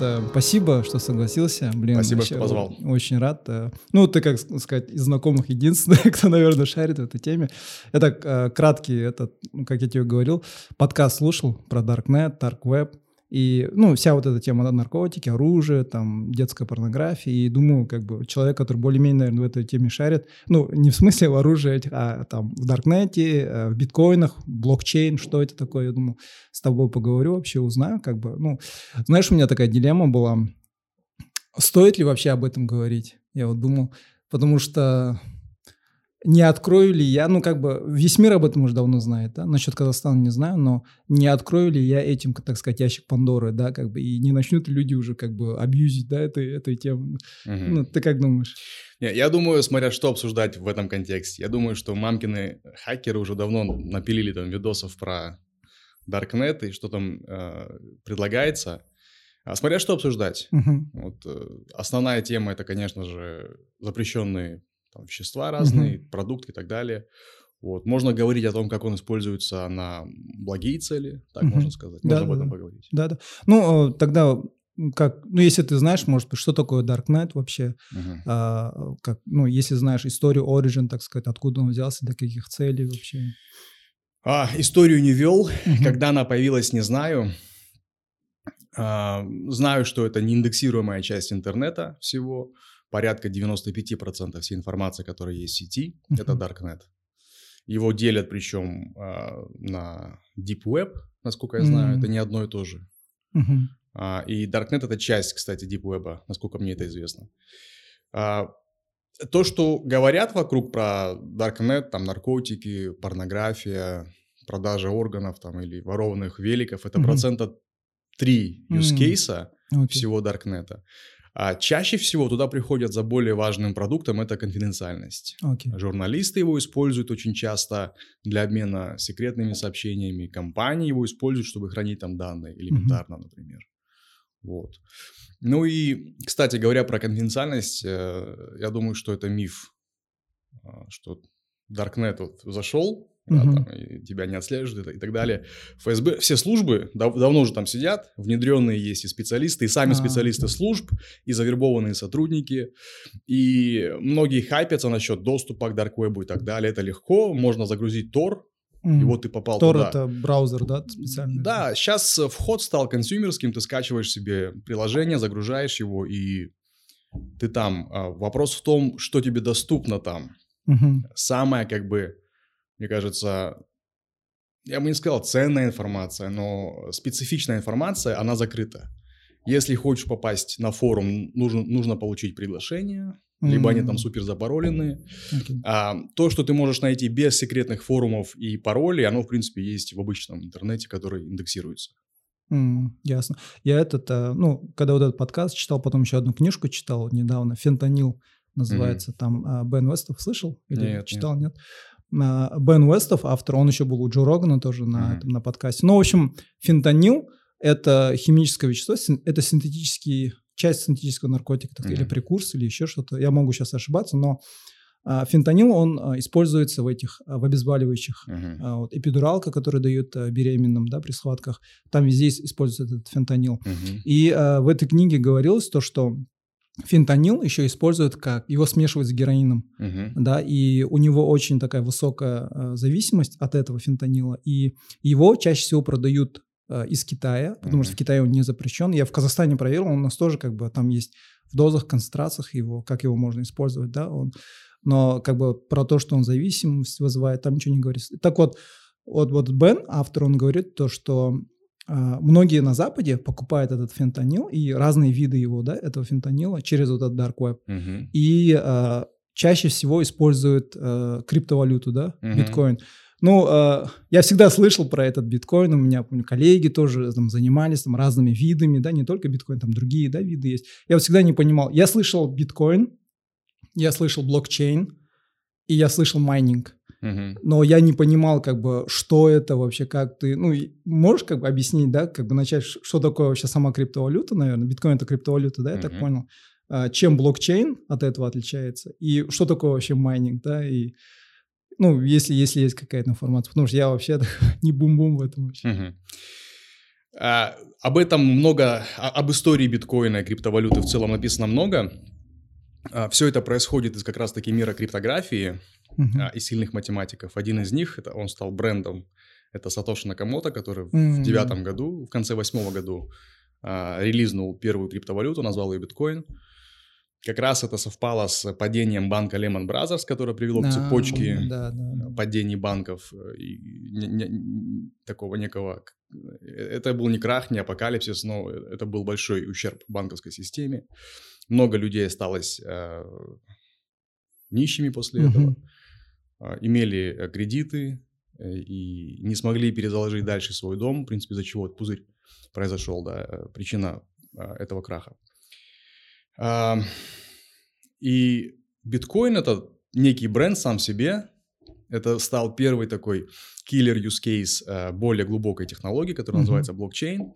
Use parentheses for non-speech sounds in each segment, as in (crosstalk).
э, спасибо, что согласился. Блин, спасибо, вообще, что позвал. Очень рад. Э. Ну, ты, как сказать, из знакомых единственный, (laughs) кто, наверное, шарит в этой теме. Я так э, краткий, этот, ну, как я тебе говорил, подкаст слушал про Darknet, Dark Web. И, ну, вся вот эта тема да, наркотики, оружие, там, детская порнография. И думаю, как бы, человек, который более-менее, наверное, в этой теме шарит, ну, не в смысле в оружии, а там в Даркнете, э, в биткоинах, блокчейн, что это такое, я думаю, с тобой поговорю вообще, узнаю, как бы, ну, знаешь, у меня такая дилемма была, стоит ли вообще об этом говорить? Я вот думал, потому что не открою ли я, ну как бы весь мир об этом уже давно знает, да, насчет Казахстана не знаю, но не открою ли я этим, так сказать, ящик Пандоры, да, как бы, и не начнут люди уже как бы абьюзить, да, этой, этой темы. Угу. Ну, ты как думаешь? Не, я думаю, смотря что обсуждать в этом контексте, я думаю, что мамкины хакеры уже давно напилили там видосов про Darknet и что там э, предлагается. А смотря что обсуждать. Угу. Вот, э, основная тема это, конечно же, запрещенные там, вещества разные, угу. продукты и так далее. Вот. Можно говорить о том, как он используется на благие цели, так угу. можно сказать. Можно да, об этом да. поговорить. Да, да. Ну, э, тогда как, ну, если ты знаешь, может быть, что такое Darknet вообще, uh-huh. а, как, ну, если знаешь историю Origin, так сказать, откуда он взялся, для каких целей вообще? А, историю не вел, uh-huh. когда она появилась, не знаю. А, знаю, что это неиндексируемая часть интернета всего порядка 95% всей информации, которая есть в сети, uh-huh. это Darknet. Его делят причем э, на Deep Web, насколько я знаю, mm-hmm. это не одно и то же. Uh-huh. А, и Darknet это часть, кстати, Deep Web, насколько мне это известно. А, то, что говорят вокруг про Darknet, там наркотики, порнография, продажа органов там или ворованных великов, это uh-huh. процента 3 use case mm-hmm. okay. всего Darknet. А чаще всего туда приходят за более важным продуктом, это конфиденциальность. Okay. Журналисты его используют очень часто для обмена секретными сообщениями, компании его используют, чтобы хранить там данные, элементарно, mm-hmm. например. Вот. Ну и, кстати говоря, про конфиденциальность, э, я думаю, что это миф, а, что Darknet вот зашел, да, угу. там, и тебя не отслеживают и, так далее. ФСБ, все службы дав, давно уже там сидят, внедренные есть и специалисты, и сами а, специалисты служб, и завербованные сотрудники, и многие хайпятся насчет доступа к Web и так далее. Это легко, можно загрузить Mm. И вот ты попал Tor туда. это браузер, да, специальный? Да, сейчас вход стал консюмерским, ты скачиваешь себе приложение, загружаешь его, и ты там. А, вопрос в том, что тебе доступно там. Mm-hmm. Самое как бы мне кажется, я бы не сказал ценная информация, но специфичная информация, она закрыта. Если хочешь попасть на форум, нужно, нужно получить приглашение, mm-hmm. либо они там супер запароленные. Okay. А, то, что ты можешь найти без секретных форумов и паролей, оно, в принципе, есть в обычном интернете, который индексируется. Mm, ясно. Я этот, э, ну, когда вот этот подкаст читал, потом еще одну книжку читал недавно, «Фентанил» называется, mm-hmm. там а, Бен Вестов слышал? Или нет, читал, нет? нет? Бен Уэстов, автор, он еще был у Джо Рогана тоже на, mm-hmm. этом, на подкасте. Ну, в общем, фентанил – это химическое вещество, это синтетический, часть синтетического наркотика, так, mm-hmm. или прекурс, или еще что-то. Я могу сейчас ошибаться, но а, фентанил, он а, используется в этих, а, в обезболивающих. Uh-huh. Вот, эпидуралка, которую дают беременным да, при схватках, там везде используется этот фентанил. Uh-huh. И а, в этой книге говорилось то, что Фентанил еще используют как его смешивают с героином, uh-huh. да, и у него очень такая высокая э, зависимость от этого фентанила, и его чаще всего продают э, из Китая, потому uh-huh. что в Китае он не запрещен. Я в Казахстане проверил, он у нас тоже как бы там есть в дозах, концентрациях его, как его можно использовать, да, он, но как бы про то, что он зависимость вызывает, там ничего не говорится. Так вот, вот, вот Бен, автор, он говорит то, что многие на Западе покупают этот фентанил и разные виды его, да, этого фентанила через вот этот dark web. Uh-huh. И а, чаще всего используют а, криптовалюту, да, uh-huh. биткоин. Ну, э, я всегда слышал про этот биткоин, у меня, помню, коллеги тоже там занимались там разными видами, да, не только биткоин, там другие, да, виды есть. Я вот всегда не понимал. Я слышал биткоин, я слышал блокчейн, и я слышал майнинг. Но я не понимал, как бы, что это вообще, как ты, ну, можешь как бы объяснить, да, как бы начать, что такое вообще сама криптовалюта, наверное, биткоин это криптовалюта, да, я так понял, а, чем блокчейн от этого отличается, и что такое вообще майнинг, да, и, ну, если, если есть какая-то информация, потому что я вообще (laughs) не бум-бум в этом вообще. А, об этом много, а, об истории биткоина и криптовалюты в целом написано много. А, все это происходит из как раз-таки мира криптографии uh-huh. и сильных математиков. Один из них, это он стал брендом, это Сатоши Накамото, который uh-huh. в девятом году, в конце восьмого году релизнул первую криптовалюту, назвал ее биткоин. Как раз это совпало с падением банка Lehman Brothers, которое привело к цепочке да, да, да. падений банков э, и не, не, такого некого... Э, это был не крах, не апокалипсис, но это был большой ущерб банковской системе. Много людей осталось э, нищими после mm-hmm. этого, э, имели э, кредиты э, и не смогли перезаложить дальше свой дом, в принципе, из-за чего этот пузырь произошел, да, причина э, этого краха. И биткоин это некий бренд сам себе. Это стал первый такой killer use case э, более глубокой технологии, которая mm-hmm. называется блокчейн.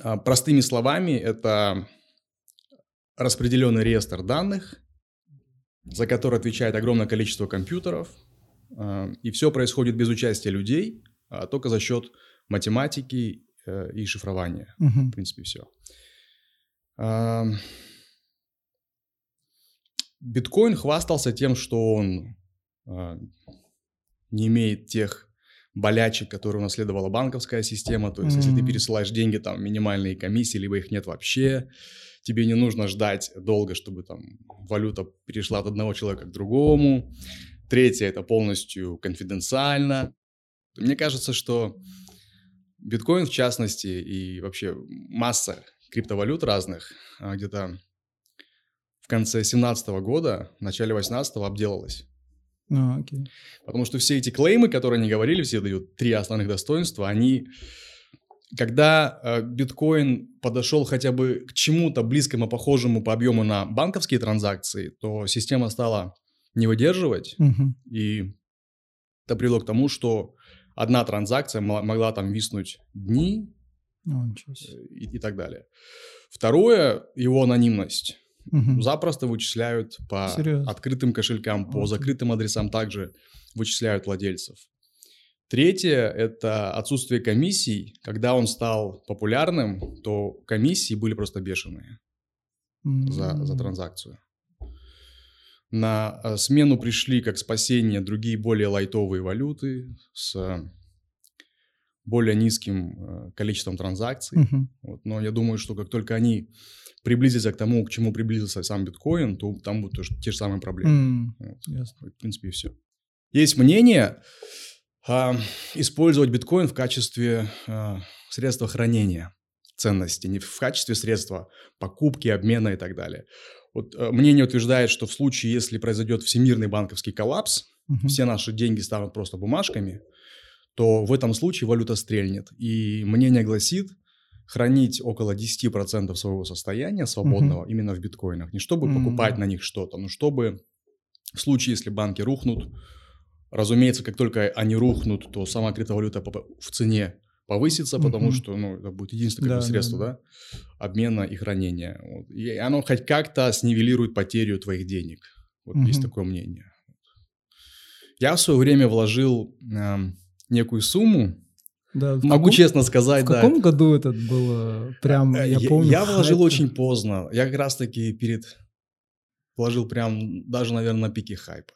А, простыми словами, это распределенный реестр данных, за который отвечает огромное количество компьютеров, а, и все происходит без участия людей, а только за счет математики э, и шифрования. Mm-hmm. В принципе, все. Биткоин хвастался тем, что он э, не имеет тех болячек, которые унаследовала банковская система. То есть, mm-hmm. если ты пересылаешь деньги, там минимальные комиссии, либо их нет вообще, тебе не нужно ждать долго, чтобы там валюта перешла от одного человека к другому. Третье это полностью конфиденциально. Мне кажется, что биткоин в частности и вообще масса криптовалют разных а, где-то в конце 2017 года, в начале 18 обделалась. А, окей. Потому что все эти клеймы, которые они говорили, все дают три основных достоинства, они... Когда э, биткоин подошел хотя бы к чему-то близкому, похожему по объему на банковские транзакции, то система стала не выдерживать, угу. и это привело к тому, что одна транзакция могла там виснуть дни О, и, и так далее. Второе, его анонимность. Угу. Запросто вычисляют по Серьезно? открытым кошелькам, по Окей. закрытым адресам также вычисляют владельцев. Третье – это отсутствие комиссий. Когда он стал популярным, то комиссии были просто бешеные mm за, за транзакцию. На э, смену пришли как спасение другие более лайтовые валюты с более низким э, количеством транзакций. Mm-hmm. Вот. Но я думаю, что как только они приблизиться к тому, к чему приблизился сам биткоин, то там будут тоже те же самые проблемы. Mm, вот. В принципе, и все. Есть мнение а, использовать биткоин в качестве а, средства хранения ценностей, не в качестве средства покупки, обмена и так далее. Вот а, мнение утверждает, что в случае, если произойдет всемирный банковский коллапс, uh-huh. все наши деньги станут просто бумажками, то в этом случае валюта стрельнет. И мнение гласит, хранить около 10% своего состояния свободного uh-huh. именно в биткоинах. Не чтобы uh-huh. покупать на них что-то, но чтобы в случае, если банки рухнут, разумеется, как только они рухнут, то сама криптовалюта в цене повысится, потому uh-huh. что ну, это будет единственное да, средство да, да. Да, обмена и хранения. Вот. И оно хоть как-то снивелирует потерю твоих денег. Вот uh-huh. есть такое мнение. Я в свое время вложил э, некую сумму да, Могу каком, честно сказать, да. В каком году это было? Прям, э, я, я помню. Я вложил хайпа. очень поздно. Я как раз-таки перед... Вложил прям даже, наверное, на пике хайпа.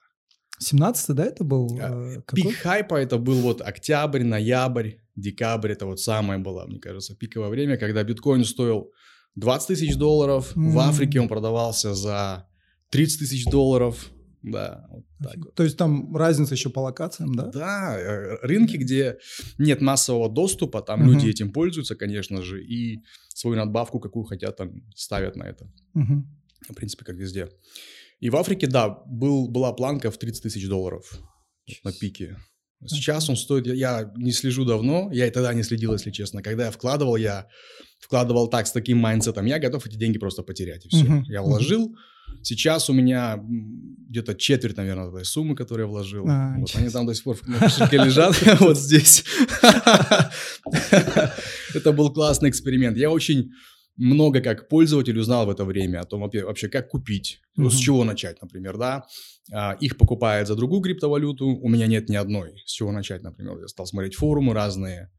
17 да, это был? Э, Пик хайпа это был вот октябрь, ноябрь, декабрь. Это вот самое было, мне кажется, пиковое время, когда биткоин стоил 20 тысяч долларов. Mm. В Африке он продавался за 30 тысяч долларов. Да, вот так вот. То есть там разница еще по локациям, да? Да, э, рынки, где нет массового доступа, там угу. люди этим пользуются, конечно же, и свою надбавку, какую хотят, там ставят на это. Угу. В принципе, как везде. И в Африке, да, был, была планка в 30 тысяч долларов на пике. Сейчас он стоит, я не слежу давно, я и тогда не следил, если честно. Когда я вкладывал, я вкладывал так, с таким mindset ом, я готов эти деньги просто потерять, и все. Uh-huh. Я вложил, сейчас у меня где-то четверть, наверное, этой суммы, которую я вложил. А, вот они там до сих пор на кошельке лежат, (laughs) (laughs) вот здесь. (laughs) Это был классный эксперимент. Я очень много как пользователь узнал в это время о том вообще, как купить, mm-hmm. с чего начать, например, да. А, их покупают за другую криптовалюту, у меня нет ни одной. С чего начать, например? Я стал смотреть форумы разные,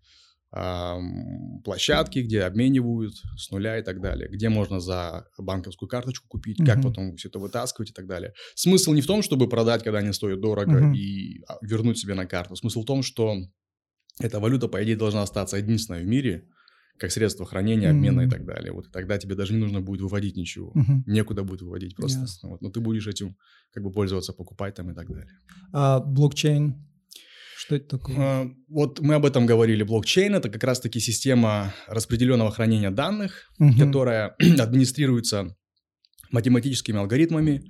площадки, где обменивают с нуля и так далее, где можно за банковскую карточку купить, как потом все это вытаскивать и так далее. Смысл не в том, чтобы продать, когда они стоят дорого, и а, вернуть себе на карту. Смысл в том, что эта валюта, по идее, должна остаться единственной в мире, как средство хранения, обмена mm-hmm. и так далее. Вот тогда тебе даже не нужно будет выводить ничего, mm-hmm. некуда будет выводить просто. Yes. Вот, но ты будешь этим как бы пользоваться, покупать там и так далее. А блокчейн что это такое? А, вот мы об этом говорили. Блокчейн это как раз-таки система распределенного хранения данных, угу. которая (clears throat) администрируется математическими алгоритмами.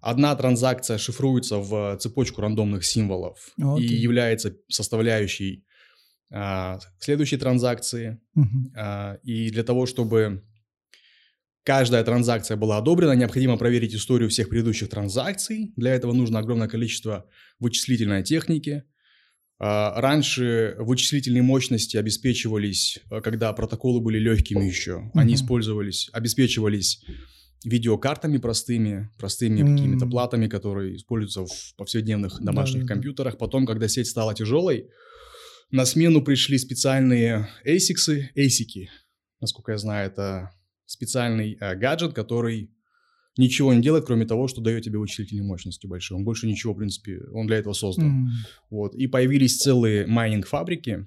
Одна транзакция шифруется в цепочку рандомных символов Окей. и является составляющей а, следующей транзакции. А, и для того, чтобы каждая транзакция была одобрена, необходимо проверить историю всех предыдущих транзакций. Для этого нужно огромное количество вычислительной техники – а, раньше вычислительные мощности обеспечивались, когда протоколы были легкими еще. Они использовались, обеспечивались видеокартами простыми, простыми mm-hmm. какими-то платами, которые используются в повседневных домашних да, компьютерах. Потом, когда сеть стала тяжелой, на смену пришли специальные ASICs, ASIC, насколько я знаю, это специальный э, гаджет, который ничего не делает, кроме того, что дает тебе вычислительные мощности большие. Он больше ничего, в принципе, он для этого создан. Mm. Вот. И появились целые майнинг-фабрики,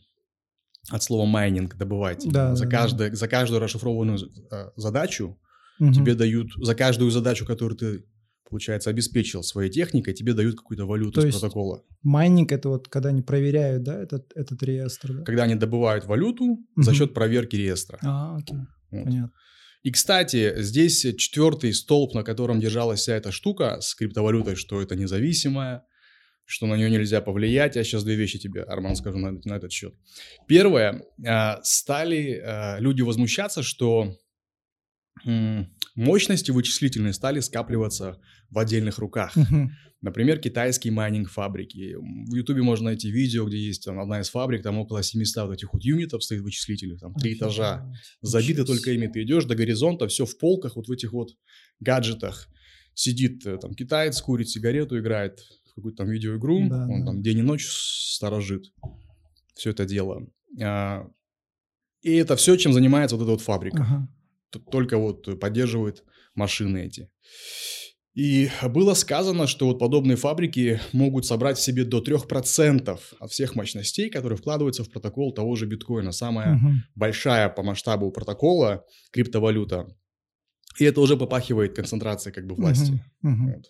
от слова майнинг добывать. Да, за, да, каждое, да. за каждую расшифрованную э, задачу угу. тебе дают, за каждую задачу, которую ты, получается, обеспечил своей техникой, тебе дают какую-то валюту То из протокола. Майнинг это вот когда они проверяют, да, этот, этот реестр. Да? Когда они добывают валюту угу. за счет проверки реестра. А, окей. Вот. Понятно. И, кстати, здесь четвертый столб, на котором держалась вся эта штука с криптовалютой, что это независимая, что на нее нельзя повлиять. Я сейчас две вещи тебе, Арман, скажу на, на этот счет. Первое, а, стали а, люди возмущаться, что мощности вычислительные стали скапливаться в отдельных руках. Uh-huh. Например, китайские майнинг-фабрики. В Ютубе можно найти видео, где есть там, одна из фабрик, там около 700 вот этих вот юнитов стоит вычислителей, там три этажа, забиты только ими. Ты идешь до горизонта, все в полках, вот в этих вот гаджетах. Сидит э, там китаец, курит сигарету, играет в какую-то там видеоигру, да, он да. там день и ночь сторожит все это дело. А, и это все, чем занимается вот эта вот фабрика. Ага. Только вот поддерживает машины эти. И было сказано, что вот подобные фабрики могут собрать в себе до 3% от всех мощностей, которые вкладываются в протокол того же биткоина. Самая угу. большая по масштабу протокола криптовалюта. И это уже попахивает концентрацией как бы власти. Угу. Угу. Вот.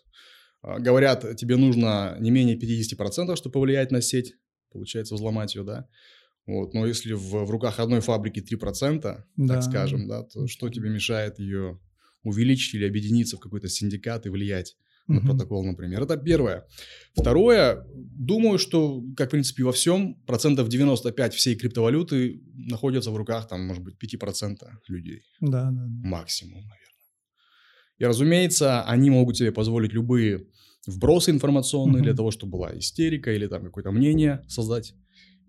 А, говорят, тебе нужно не менее 50%, чтобы повлиять на сеть, получается, взломать ее, да. Вот, но если в, в руках одной фабрики 3%, да. так скажем, да, то что тебе мешает ее увеличить или объединиться в какой-то синдикат и влиять на uh-huh. протокол, например. Это первое. Второе, думаю, что, как, в принципе, во всем, процентов 95 всей криптовалюты находятся в руках, там, может быть, 5% людей. Да, да, да. Максимум, наверное. И, разумеется, они могут себе позволить любые вбросы информационные uh-huh. для того, чтобы была истерика или там какое-то мнение создать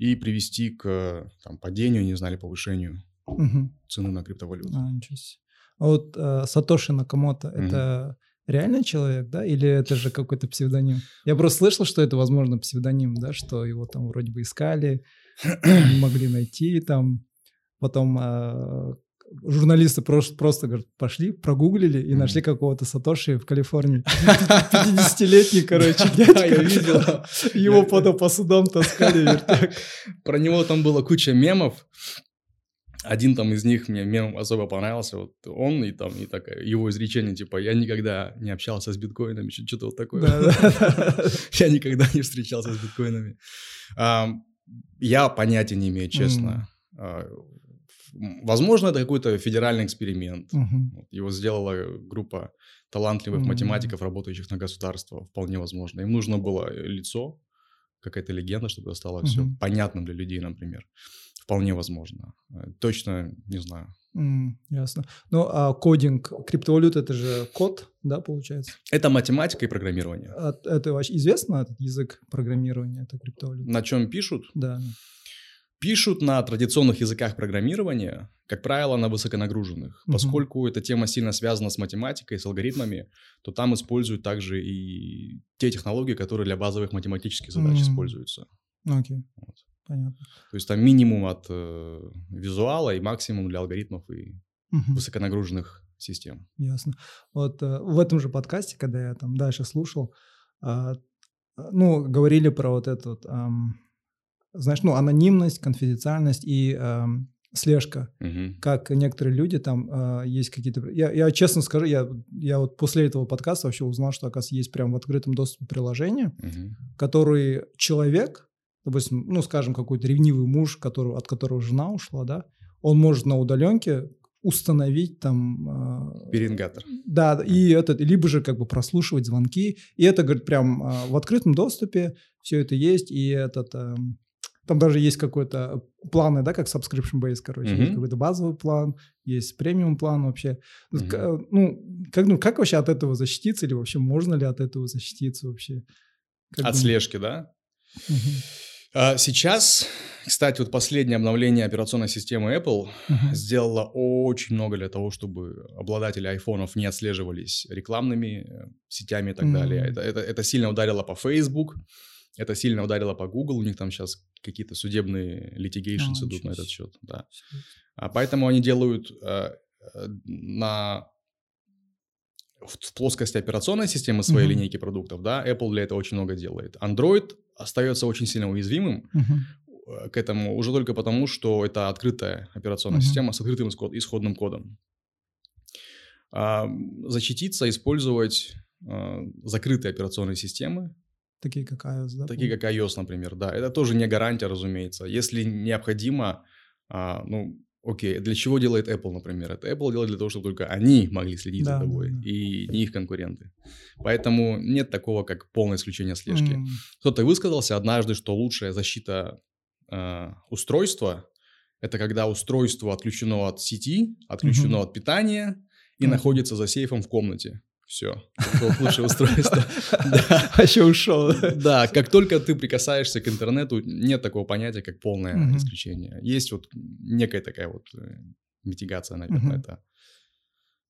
и привести к там, падению, не знали, повышению uh-huh. цены на криптовалюту. А, ничего себе. А вот э, Сатоши Накамото mm-hmm. это реальный человек, да, или это же какой-то псевдоним? Я просто слышал, что это, возможно, псевдоним, да, что его там вроде бы искали, могли найти, там, потом э, журналисты просто, просто говорят, пошли, прогуглили и mm-hmm. нашли какого-то Сатоши в Калифорнии. (laughs) 50-летний, короче, дядька. Я видел. Его потом по судам таскали. Про него там было куча мемов. Один там из них мне мем особо понравился, вот он и там, и такая, его изречение, типа, я никогда не общался с биткоинами, что-то вот такое. (laughs) Я никогда не встречался с биткоинами. Я понятия не имею, честно. Возможно, это какой-то федеральный эксперимент. Его сделала группа талантливых математиков, работающих на государство, вполне возможно. Им нужно было лицо, какая-то легенда, чтобы это стало все понятным для людей, например. Вполне возможно. Э, точно не знаю. Mm, ясно. Ну, а кодинг криптовалют это же код, да, получается? Это математика и программирование. А, это вообще известно, этот язык программирования, это криптовалют? На чем пишут? Да. Пишут на традиционных языках программирования, как правило, на высоконагруженных. Угу. Поскольку эта тема сильно связана с математикой, с алгоритмами, то там используют также и те технологии, которые для базовых математических задач угу. используются. Окей. Вот. понятно. То есть там минимум от э, визуала и максимум для алгоритмов и угу. высоконагруженных систем. Ясно. Вот э, в этом же подкасте, когда я там дальше слушал, э, ну, говорили про вот эту, вот, э, знаешь, ну, анонимность, конфиденциальность и э, слежка, угу. как некоторые люди там э, есть какие-то... Я, я честно скажу, я, я вот после этого подкаста вообще узнал, что, оказывается, есть прям в открытом доступе приложение, угу. который человек, допустим, ну, скажем, какой-то ревнивый муж, который, от которого жена ушла, да, он может на удаленке установить там... Э, Перингатор. Да, и это, либо же как бы прослушивать звонки, и это, говорит, прям э, в открытом доступе все это есть, и этот... Э, там даже есть какой-то планы, да, как subscription base, короче, mm-hmm. есть какой-то базовый план, есть премиум план вообще. Mm-hmm. Ну, как, ну, как вообще от этого защититься, или вообще можно ли от этого защититься вообще? Как от думаешь? слежки, да? Mm-hmm. Сейчас, кстати, вот последнее обновление операционной системы Apple uh-huh. сделало очень много для того, чтобы обладатели айфонов не отслеживались рекламными э, сетями и так uh-huh. далее. Это, это, это сильно ударило по Facebook, это сильно ударило по Google, у них там сейчас какие-то судебные litigations а, идут на этот счет, да. А поэтому они делают э, э, на в плоскости операционной системы своей uh-huh. линейки продуктов, да, Apple для этого очень много делает. Android остается очень сильно уязвимым uh-huh. к этому уже только потому, что это открытая операционная uh-huh. система с открытым исход, исходным кодом. А, защититься, использовать а, закрытые операционные системы, Такие как iOS, да? Такие как iOS, например, да. Это тоже не гарантия, разумеется. Если необходимо, а, ну, окей, для чего делает Apple, например? Это Apple делает для того, чтобы только они могли следить да, за тобой, да, да. и не их конкуренты. Поэтому нет такого, как полное исключение слежки. Mm. Кто-то высказался однажды, что лучшая защита э, устройства – это когда устройство отключено от сети, отключено mm-hmm. от питания и mm-hmm. находится за сейфом в комнате все, лучшее устройство. (laughs) Вообще ушел. Да, как только ты прикасаешься к интернету, нет такого понятия, как полное исключение. Есть вот некая такая вот э, митигация, наверное, это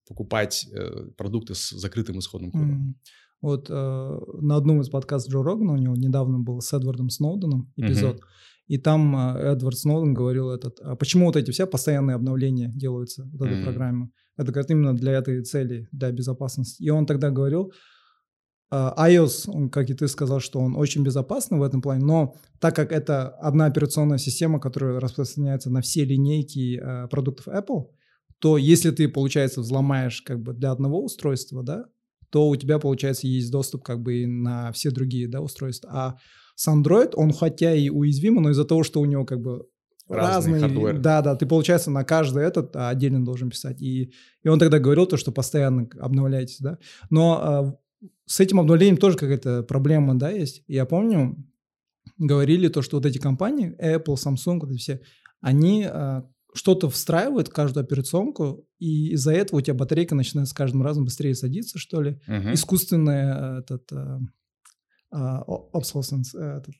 покупать э, продукты с закрытым исходным кодом. Вот э, на одном из подкастов Джо Рогана у него недавно был с Эдвардом Сноуденом эпизод, и там Эдвард Сноуден говорил этот, а почему вот эти все постоянные обновления делаются в этой программе? Это как именно для этой цели, для безопасности. И он тогда говорил, uh, iOS, как и ты сказал, что он очень безопасный в этом плане, но так как это одна операционная система, которая распространяется на все линейки uh, продуктов Apple, то если ты, получается, взломаешь как бы для одного устройства, да, то у тебя, получается, есть доступ как бы и на все другие да, устройства. А с Android он хотя и уязвим, но из-за того, что у него как бы разные, разные Да, да, ты, получается, на каждый этот отдельно должен писать. И, и он тогда говорил то, что постоянно обновляйтесь, да. Но э, с этим обновлением тоже какая-то проблема, да, есть. Я помню, говорили то, что вот эти компании, Apple, Samsung, вот эти все, они э, что-то встраивают в каждую операционку, и из-за этого у тебя батарейка начинает с каждым разом быстрее садиться, что ли. Uh-huh. Искусственная э, этот, э, obsolescence, этот,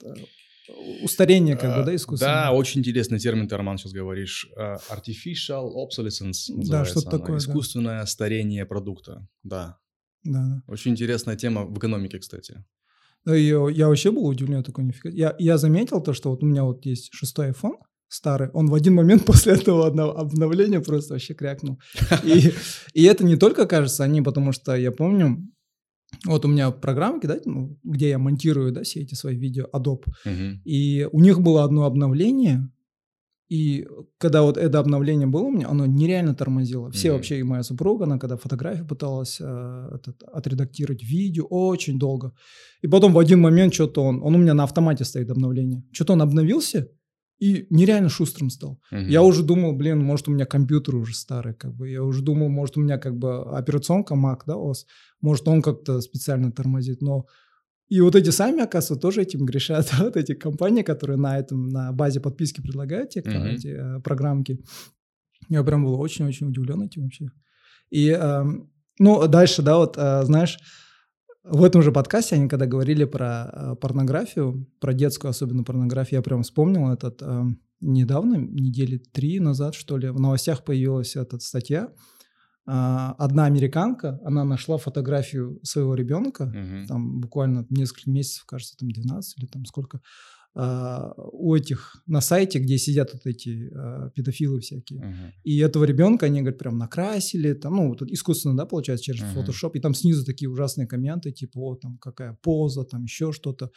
устарение как бы, да, искусственное? Да, очень интересный термин ты, Роман, сейчас говоришь. А, artificial obsolescence Да, что-то такое, Искусственное да. старение продукта, да. Да, да. Очень интересная тема в экономике, кстати. Я, я вообще был удивлен такой нифига. Я, я заметил то, что вот у меня вот есть шестой iPhone, старый, он в один момент (laughs) после этого обновления просто вообще крякнул. И, и это не только кажется они, потому что я помню, вот у меня программки, да, ну, где я монтирую, да, все эти свои видео, Adobe, uh-huh. и у них было одно обновление, и когда вот это обновление было у меня, оно нереально тормозило. Все mm-hmm. вообще, и моя супруга, она когда фотографии пыталась э, этот, отредактировать видео, очень долго. И потом в один момент что-то он, он у меня на автомате стоит обновление. Что-то он обновился, и нереально шустрым стал. Угу. Я уже думал, блин, может у меня компьютер уже старый, как бы. Я уже думал, может у меня как бы операционка Mac, да, OS, может он как-то специально тормозит, но и вот эти сами, оказывается, тоже этим грешат. (laughs) вот эти компании, которые на этом, на базе подписки предлагают те, mm-hmm. эти э, программки. Я прям был очень-очень удивлен этим вообще. И, э, ну, дальше, да, вот, э, знаешь, в этом же подкасте они когда говорили про э, порнографию, про детскую особенно порнографию, я прям вспомнил этот э, недавно, недели три назад, что ли, в новостях появилась эта статья. Э, одна американка, она нашла фотографию своего ребенка, угу. там буквально несколько месяцев, кажется, там 12 или там сколько. А, у этих на сайте, где сидят вот эти а, педофилы всякие. Uh-huh. И этого ребенка они, говорят, прям накрасили, там, ну, тут искусственно, да, получается, через uh-huh. Photoshop, и там снизу такие ужасные комменты, типа, о, там, какая поза, там, еще что-то.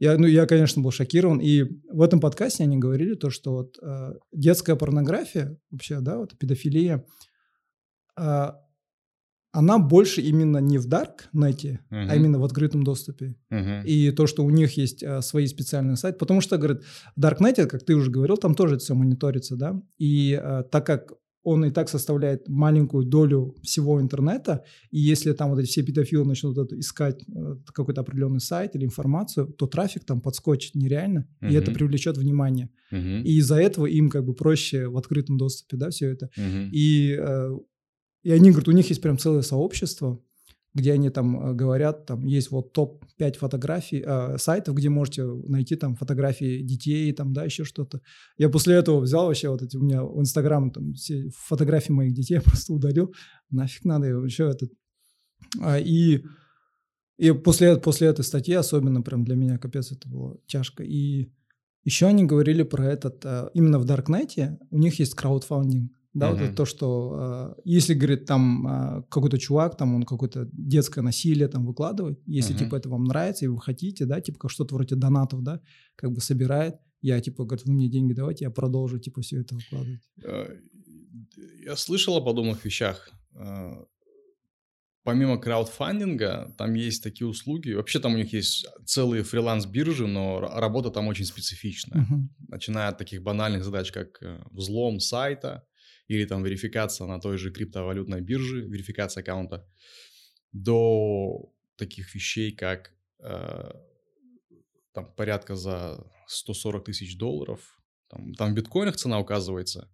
Я, ну, я, конечно, был шокирован. И в этом подкасте они говорили то, что вот э, детская порнография, вообще, да, вот педофилия, э, она больше именно не в даркнете, uh-huh. а именно в открытом доступе. Uh-huh. И то, что у них есть а, свои специальные сайты. Потому что, говорит, в даркнете, как ты уже говорил, там тоже это все мониторится, да. И а, так как он и так составляет маленькую долю всего интернета, и если там вот эти все педофилы начнут это искать э, какой-то определенный сайт или информацию, то трафик там подскочит нереально, uh-huh. и это привлечет внимание. Uh-huh. И из-за этого им как бы проще в открытом доступе, да, все это. Uh-huh. И э, и они говорят, у них есть прям целое сообщество, где они там э, говорят, там есть вот топ-5 фотографий, э, сайтов, где можете найти там фотографии детей, там, да, еще что-то. Я после этого взял вообще вот эти, у меня в Инстаграм там все фотографии моих детей я (laughs) просто удалил, нафиг надо еще этот. А, и, и после, после этой статьи особенно прям для меня капец это было тяжко. И еще они говорили про этот, э, именно в Даркнете у них есть краудфандинг. Да, mm-hmm. вот это то, что э, если, говорит, там э, какой-то чувак, там он какое-то детское насилие там выкладывает, если, mm-hmm. типа, это вам нравится и вы хотите, да, типа, как что-то вроде донатов, да, как бы собирает, я, типа, говорит, вы мне деньги давайте, я продолжу, типа, все это выкладывать. Э, я слышал о подобных вещах. Э, помимо краудфандинга, там есть такие услуги. Вообще там у них есть целые фриланс-биржи, но работа там очень специфичная. Uh-huh. Начиная от таких банальных задач, как э, взлом сайта, или там верификация на той же криптовалютной бирже, верификация аккаунта, до таких вещей, как э, там порядка за 140 тысяч долларов, там, там в биткоинах цена указывается,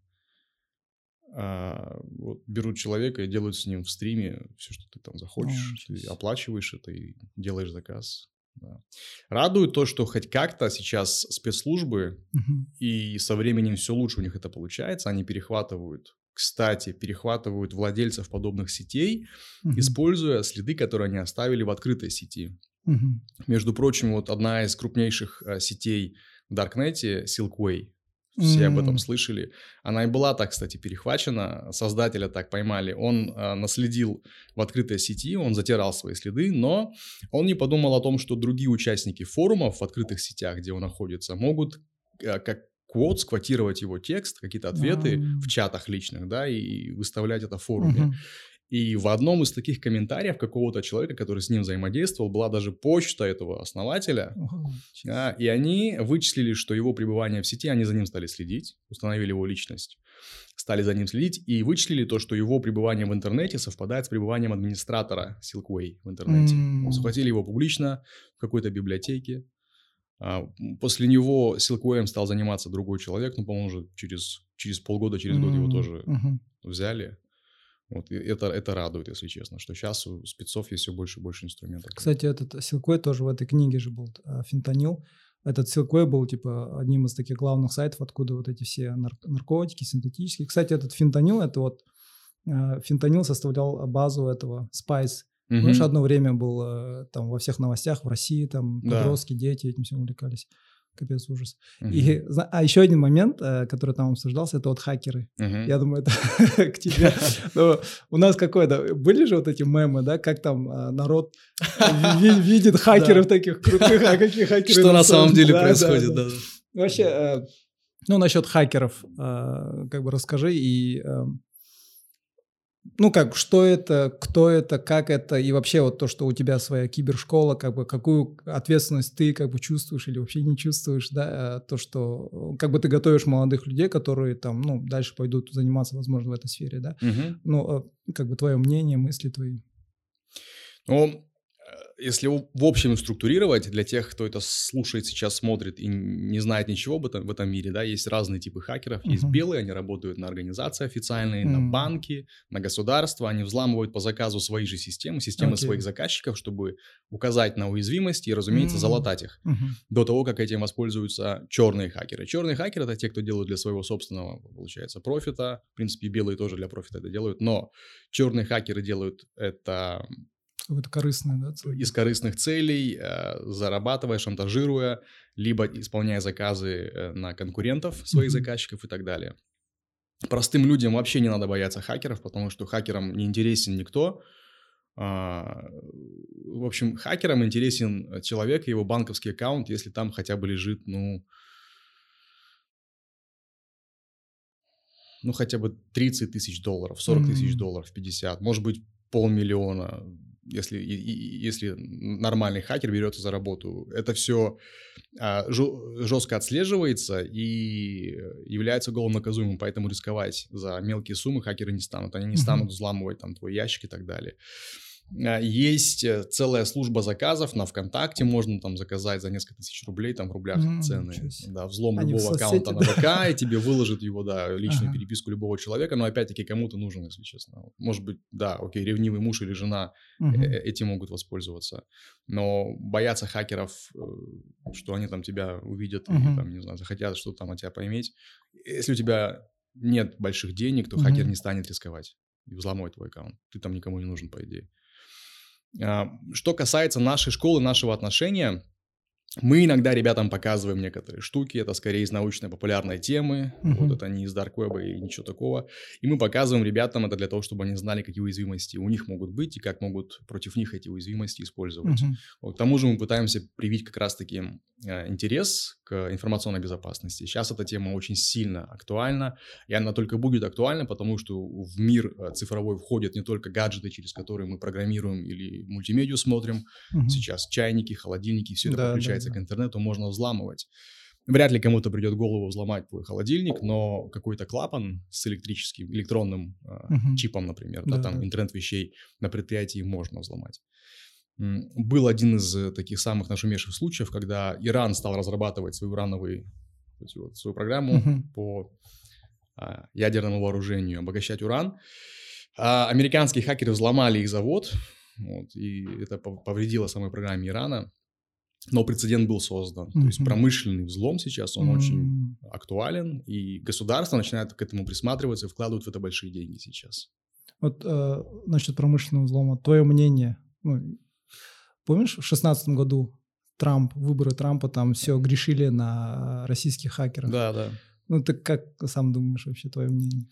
а, вот берут человека и делают с ним в стриме все, что ты там захочешь, oh, ты оплачиваешь это и делаешь заказ. Да. Радует то, что хоть как-то сейчас спецслужбы, угу. и со временем все лучше у них это получается, они перехватывают, кстати, перехватывают владельцев подобных сетей, угу. используя следы, которые они оставили в открытой сети. Угу. Между прочим, вот одна из крупнейших а, сетей в Даркнете, Silkway, все mm. об этом слышали. Она и была так, кстати, перехвачена. Создателя так поймали. Он э, наследил в открытой сети, он затирал свои следы, но он не подумал о том, что другие участники форумов в открытых сетях, где он находится, могут э, как квот сквотировать его текст, какие-то ответы mm. в чатах личных, да, и выставлять это в форуме. Mm-hmm. И в одном из таких комментариев какого-то человека, который с ним взаимодействовал, была даже почта этого основателя. а, и они вычислили, что его пребывание в сети, они за ним стали следить, установили его личность, стали за ним следить и вычислили то, что его пребывание в интернете совпадает с пребыванием администратора Silkway в интернете. Mm. Схватили его публично в какой-то библиотеке. А, после него Silkway стал заниматься другой человек, ну, по-моему, уже через, через полгода, через mm. год его тоже mm-hmm. взяли. Вот, это, это радует, если честно, что сейчас у спецов есть все больше и больше инструментов. Кстати, этот Силкой тоже в этой книге же был, а, фентанил. Этот Силкой был, типа, одним из таких главных сайтов, откуда вот эти все нар- наркотики, синтетические. Кстати, этот фентанил, это вот, э, фентанил составлял базу этого Spice. Угу. Помнишь, одно время был э, там во всех новостях в России, там подростки, да. дети этим всем увлекались. Капец, ужас. Uh-huh. И, а еще один момент, э, который там обсуждался, это вот хакеры. Uh-huh. Я думаю, это (laughs) к тебе. (laughs) Но у нас какое-то... Были же вот эти мемы, да, как там э, народ видит хакеров таких крутых, а какие хакеры... Что на самом деле происходит, да. Вообще, э, ну, насчет хакеров, как бы расскажи и эм, ну как, что это, кто это, как это, и вообще вот то, что у тебя своя кибершкола, как бы какую ответственность ты как бы чувствуешь или вообще не чувствуешь, да, э, то, что как бы ты готовишь молодых людей, которые там, ну, дальше пойдут заниматься, возможно, в этой сфере, да, угу. ну, э, как бы твое мнение, мысли твои. Ну, если в общем структурировать, для тех, кто это слушает сейчас, смотрит и не знает ничего об этом, в этом мире, да, есть разные типы хакеров. Uh-huh. Есть белые, они работают на организации официальные, uh-huh. на банки, на государства, они взламывают по заказу свои же системы, системы okay. своих заказчиков, чтобы указать на уязвимости и, разумеется, uh-huh. залатать их. Uh-huh. До того, как этим воспользуются черные хакеры. Черные хакеры — это те, кто делают для своего собственного, получается, профита. В принципе, белые тоже для профита это делают, но черные хакеры делают это Какое-то корыстное, да? Цель? Из корыстных целей, э, зарабатывая, шантажируя, либо исполняя заказы э, на конкурентов, своих mm-hmm. заказчиков и так далее. Простым людям вообще не надо бояться хакеров, потому что хакерам не интересен никто. А, в общем, хакерам интересен человек и его банковский аккаунт, если там хотя бы лежит, ну, ну, хотя бы 30 тысяч долларов, 40 тысяч mm-hmm. долларов, 50, может быть, полмиллиона, если, если нормальный хакер берется за работу. Это все а, жестко отслеживается и является уголовно наказуемым, поэтому рисковать за мелкие суммы хакеры не станут. Они не станут взламывать там твой ящик и так далее. А, есть э, целая служба заказов на ВКонтакте, можно там заказать за несколько тысяч рублей, там в рублях mm, цены. Да, взлом Они любого аккаунта на ВК, и тебе выложит его, да, личную ага. переписку любого человека, но опять-таки кому-то нужен, если честно. Может быть, да, окей, ревнивый муж или жена угу. этим могут воспользоваться, но бояться хакеров, э, что они там тебя увидят угу. и там, не знаю, захотят что-то там от тебя поиметь. Если у тебя нет больших денег, то угу. хакер не станет рисковать и взломать твой аккаунт. Ты там никому не нужен, по идее. А, что касается нашей школы, нашего отношения, мы иногда ребятам показываем некоторые штуки, это скорее из научно-популярной темы, uh-huh. вот это не из Web и ничего такого. И мы показываем ребятам это для того, чтобы они знали, какие уязвимости у них могут быть и как могут против них эти уязвимости использовать. Uh-huh. Вот, к тому же мы пытаемся привить как раз-таки э, интерес к информационной безопасности. Сейчас эта тема очень сильно актуальна, и она только будет актуальна, потому что в мир э, цифровой входят не только гаджеты, через которые мы программируем или мультимедиа смотрим, uh-huh. сейчас чайники, холодильники, все это да, подключается подключается к интернету, можно взламывать. Вряд ли кому-то придет голову взломать твой холодильник, но какой-то клапан с электрическим, электронным э, uh-huh. чипом, например, да, да, там да. интернет вещей на предприятии можно взломать. Был один из таких самых нашумевших случаев, когда Иран стал разрабатывать свою урановую вот, свою программу uh-huh. по а, ядерному вооружению, обогащать уран. А американские хакеры взломали их завод, вот, и это повредило самой программе Ирана. Но прецедент был создан. Mm-hmm. То есть промышленный взлом сейчас, он mm-hmm. очень актуален, и государство начинает к этому присматриваться и вкладывает в это большие деньги сейчас. Вот э, насчет промышленного взлома, твое мнение, ну, помнишь, в 2016 году Трамп, выборы Трампа, там все грешили на российских хакеров. Да, да. Ну, ты как сам думаешь вообще, твое мнение?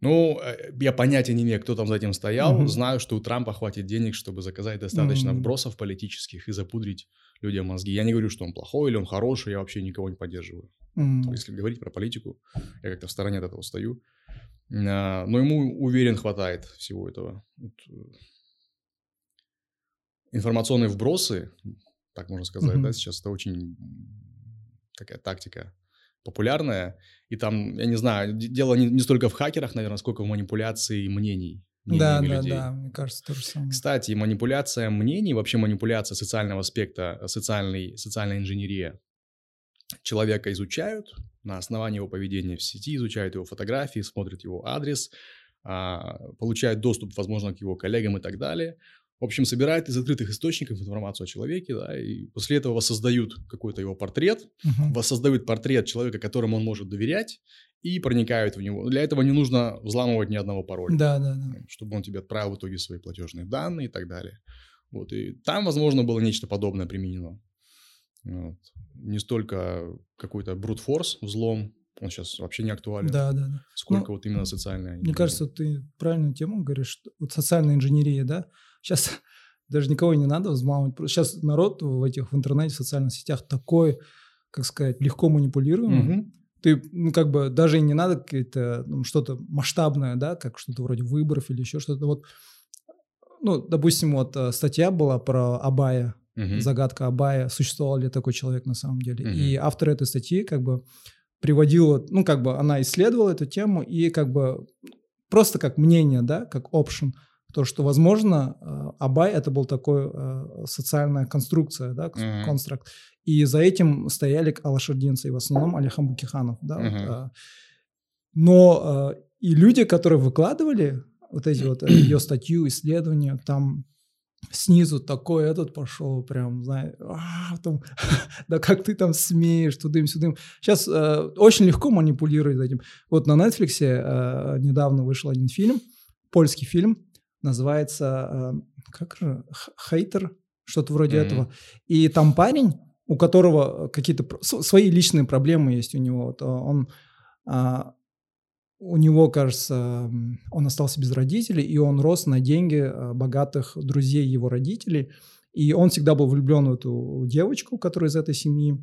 Ну, э, я понятия не имею, кто там за этим стоял. Угу. Знаю, что у Трампа хватит денег, чтобы заказать достаточно угу. вбросов политических и запудрить людям мозги. Я не говорю, что он плохой или он хороший, я вообще никого не поддерживаю. Mm. Если говорить про политику, я как-то в стороне от этого стою. А, но ему, уверен, хватает всего этого. Вот. Э, информационные вбросы, так можно сказать, mm-hmm. да, сейчас это очень такая тактика популярная. И там, я не знаю, дело не, не столько в хакерах, наверное, сколько в манипуляции мнений да, да, людей. да, мне кажется, то же самое. Кстати, манипуляция мнений, вообще манипуляция социального аспекта, э, социальной, социальная инженерия. Человека изучают на основании его поведения в сети, изучают его фотографии, смотрят его адрес, а, получают доступ, возможно, к его коллегам и так далее. В общем, собирают из открытых источников информацию о человеке, да, и после этого воссоздают какой-то его портрет, uh-huh. воссоздают портрет человека, которому он может доверять, и проникают в него. Для этого не нужно взламывать ни одного пароля. Да, да, да. Чтобы он тебе отправил в итоге свои платежные данные и так далее. Вот, и там, возможно, было нечто подобное применено. Вот. Не столько какой-то брутфорс, взлом, он сейчас вообще не актуален. Да, да, да. Сколько ну, вот именно социальная Мне кажется, ты правильную тему говоришь. Вот социальная инженерия, да? Сейчас даже никого не надо взламывать. Сейчас народ в этих в интернете, в социальных сетях такой, как сказать, легко манипулируемый. Угу ты, ну, как бы, даже не надо какое-то ну, что-то масштабное, да, как что-то вроде выборов или еще что-то. Вот, ну, допустим, вот э, статья была про Абая, uh-huh. загадка Абая, существовал ли такой человек на самом деле. Uh-huh. И автор этой статьи, как бы, приводила, ну, как бы, она исследовала эту тему и, как бы, просто как мнение, да, как option, то, что, возможно, э, Абай это был такой э, социальная конструкция, да, конструкт. И за этим стояли алашардинцы, и в основном Алихан Букиханов. Да, вот, а. Но и люди, которые выкладывали вот эти вот (clears throat) ее статью, исследования, там снизу такой этот пошел, прям, знаешь, а, там, (laughs) да как ты там смеешь, тудым-сюдым. Сейчас э, очень легко манипулировать этим. Вот на Netflix э, недавно вышел один фильм, польский фильм, называется, э, как же, хейтер, что-то вроде mm-hmm. этого. И там парень, у которого какие-то свои личные проблемы есть у него. Вот он, а, у него, кажется, он остался без родителей, и он рос на деньги э, богатых друзей его родителей. И он всегда был влюблен в эту девочку, которая из этой семьи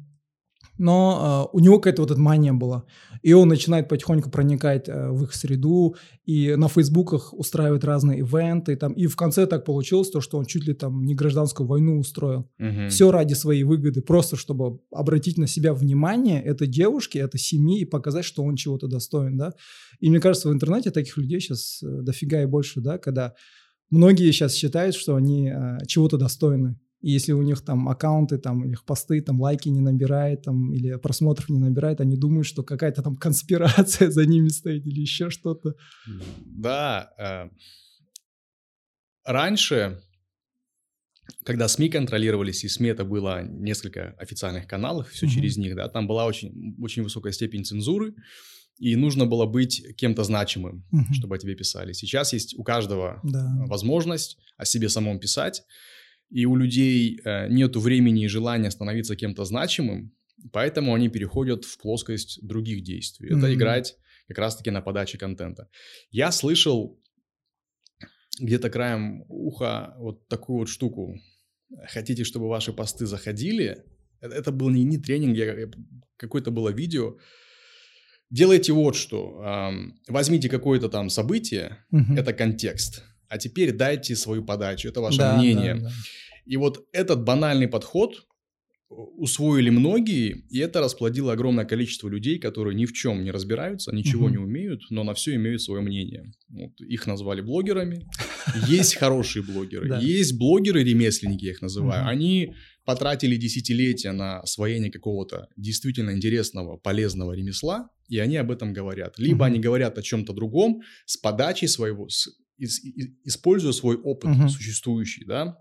но э, у него какая-то вот эта мания была. И он начинает потихоньку проникать э, в их среду, и на фейсбуках устраивает разные ивенты, там, и в конце так получилось то, что он чуть ли там не гражданскую войну устроил. Угу. Все ради своей выгоды, просто чтобы обратить на себя внимание этой девушки, этой семьи и показать, что он чего-то достоин, да. И мне кажется, в интернете таких людей сейчас э, дофига и больше, да, когда многие сейчас считают, что они э, чего-то достойны. И если у них там аккаунты, там их посты, там лайки не набирает, там или просмотров не набирает, они думают, что какая-то там (laughs) конспирация за ними стоит или еще что-то. Да. Э, раньше, когда СМИ контролировались, и СМИ это было несколько официальных каналов, все угу. через них, да, там была очень, очень высокая степень цензуры, и нужно было быть кем-то значимым, угу. чтобы о тебе писали. Сейчас есть у каждого да. возможность о себе самом писать и у людей э, нет времени и желания становиться кем-то значимым, поэтому они переходят в плоскость других действий. Mm-hmm. Это играть как раз-таки на подаче контента. Я слышал где-то краем уха вот такую вот штуку. Хотите, чтобы ваши посты заходили? Это, это был не, не тренинг, я, какое-то было видео. Делайте вот что. Эм, возьмите какое-то там событие, угу. это контекст а теперь дайте свою подачу, это ваше да, мнение. Да, да. И вот этот банальный подход усвоили многие, и это расплодило огромное количество людей, которые ни в чем не разбираются, ничего угу. не умеют, но на все имеют свое мнение. Вот, их назвали блогерами. Есть хорошие блогеры, (laughs) есть блогеры-ремесленники, я их называю. Они потратили десятилетия на освоение какого-то действительно интересного, полезного ремесла, и они об этом говорят. Либо они говорят о чем-то другом с подачей своего, используя свой опыт uh-huh. существующий, да,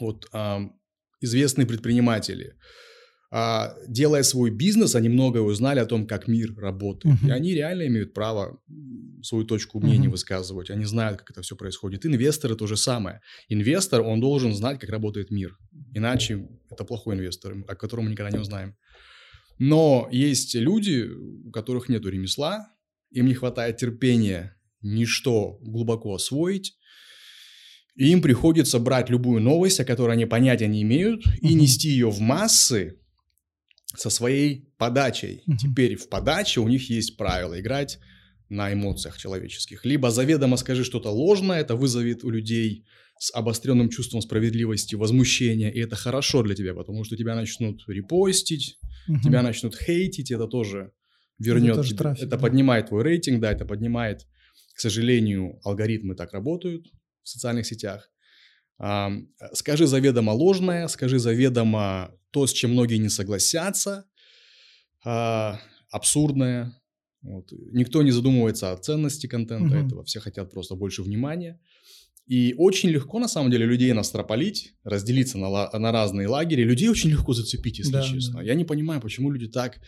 вот а, известные предприниматели, а, делая свой бизнес, они многое узнали о том, как мир работает, uh-huh. и они реально имеют право свою точку мнения uh-huh. высказывать, они знают, как это все происходит. Инвесторы то же самое. Инвестор, он должен знать, как работает мир, иначе это плохой инвестор, о котором мы никогда не узнаем. Но есть люди, у которых нет ремесла, им не хватает терпения ничто глубоко освоить, и им приходится брать любую новость, о которой они понятия не имеют, и нести ее в массы со своей подачей. Теперь в подаче у них есть правило играть на эмоциях человеческих. Либо заведомо скажи что-то ложное, это вызовет у людей с обостренным чувством справедливости, возмущения, и это хорошо для тебя, потому что тебя начнут репостить, угу. тебя начнут хейтить, это тоже вернет, это, трафик, это да. поднимает твой рейтинг, да, это поднимает к сожалению, алгоритмы так работают в социальных сетях. Скажи заведомо ложное, скажи заведомо то, с чем многие не согласятся, а, абсурдное. Вот. Никто не задумывается о ценности контента угу. этого, все хотят просто больше внимания. И очень легко, на самом деле, людей настропалить, разделиться на, на разные лагеря. Людей очень легко зацепить, если да, честно. Да. Я не понимаю, почему люди так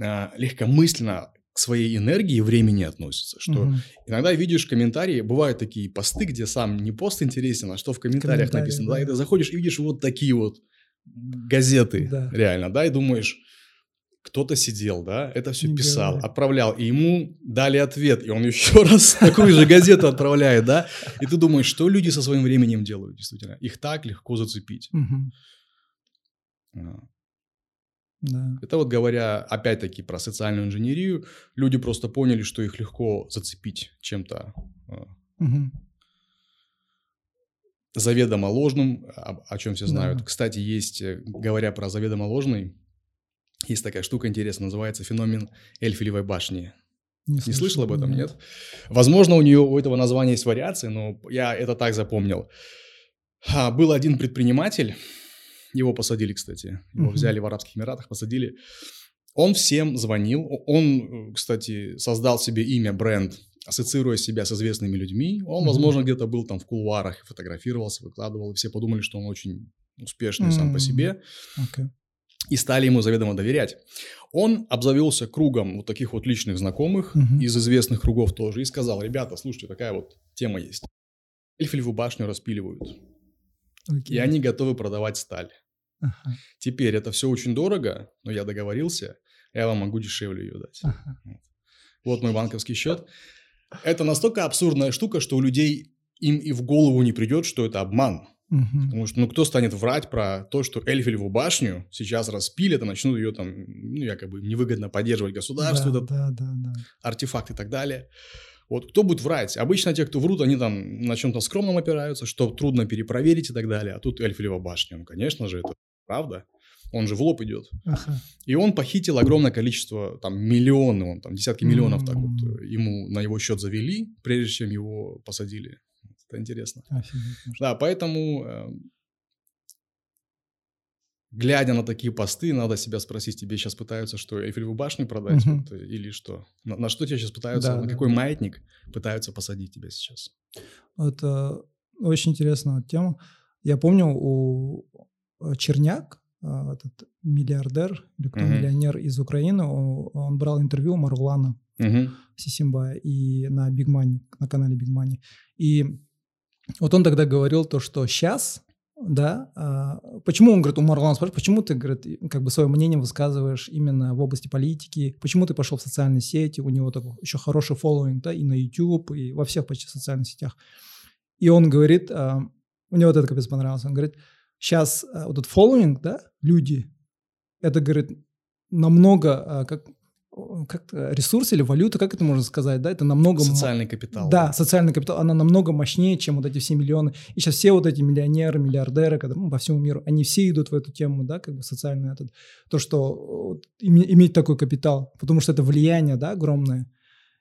э, легкомысленно к своей энергии и времени относятся. Что угу. иногда видишь комментарии, бывают такие посты, где сам не пост интересен, а что в комментариях Комментарий, написано. Да. да, и ты заходишь и видишь вот такие вот газеты, да. реально, да, и думаешь, кто-то сидел, да, это все писал, да. отправлял, и ему дали ответ, и он (laughs) еще раз такую же газету отправляет, да, и ты думаешь, что люди со своим временем делают, действительно, их так легко зацепить. Да. Это вот говоря, опять-таки, про социальную инженерию, люди просто поняли, что их легко зацепить чем-то угу. заведомо ложным, о, о чем все знают. Да. Кстати, есть, э, говоря про заведомо ложный, есть такая штука интересная, называется феномен Эльфелевой башни. Не, не слышал об этом, нет. нет? Возможно, у нее у этого названия есть вариации, но я это так запомнил. А, был один предприниматель, его посадили, кстати. Его uh-huh. взяли в Арабских Эмиратах, посадили. Он всем звонил. Он, кстати, создал себе имя, бренд, ассоциируя себя с известными людьми. Он, uh-huh. возможно, где-то был там в кулуарах, фотографировался, выкладывал. И все подумали, что он очень успешный uh-huh. сам по себе. Okay. И стали ему заведомо доверять. Он обзавелся кругом вот таких вот личных знакомых uh-huh. из известных кругов тоже и сказал, ребята, слушайте, такая вот тема есть. Эльфелеву башню распиливают. Okay. И они готовы продавать сталь. Ага. Теперь это все очень дорого, но я договорился, я вам могу дешевле ее дать. Ага. Вот мой банковский счет. Это настолько абсурдная штука, что у людей им и в голову не придет, что это обман. Угу. Потому что, ну, кто станет врать про то, что Эльфелеву башню сейчас распилят и начнут ее там, ну, якобы невыгодно поддерживать государство, да, этот да, да, да. артефакт и так далее. Вот кто будет врать? Обычно те, кто врут, они там на чем-то скромном опираются, что трудно перепроверить и так далее. А тут Эльфелева башня, ну, конечно же, это правда. Он же в лоб идет. Ага. И он похитил огромное количество, там, миллионы, он там, десятки миллионов mm-hmm. так вот э, ему на его счет завели, прежде чем его посадили. Это интересно. Офигеть, да, поэтому, э, глядя на такие посты, надо себя спросить, тебе сейчас пытаются что, Эйфелеву башню продать угу. вот, или что? На, на что тебя сейчас пытаются, да, на да, какой маятник пытаются посадить тебя сейчас? Это очень интересная тема. Я помню, у э, Черняк, э, этот миллиардер или кто угу. миллионер из Украины, он брал интервью у Марулана угу. Сисимбая и на Big Money, на канале Big Money. И вот он тогда говорил то, что сейчас, да, а, почему он говорит, у Марлана спрашивает, почему ты, говорит, как бы свое мнение высказываешь именно в области политики, почему ты пошел в социальные сети, у него такой еще хороший фолловинг, да, и на YouTube, и во всех почти социальных сетях. И он говорит, а, у него вот это капец понравилось, он говорит, сейчас а, вот этот фолловинг, да, люди, это, говорит, намного, как, как ресурс или валюта, как это можно сказать, да, это намного... Социальный капитал. Да, да, социальный капитал, она намного мощнее, чем вот эти все миллионы. И сейчас все вот эти миллионеры, миллиардеры, которые, ну, по всему миру, они все идут в эту тему, да, как бы социальный этот, то, что иметь такой капитал, потому что это влияние, да, огромное.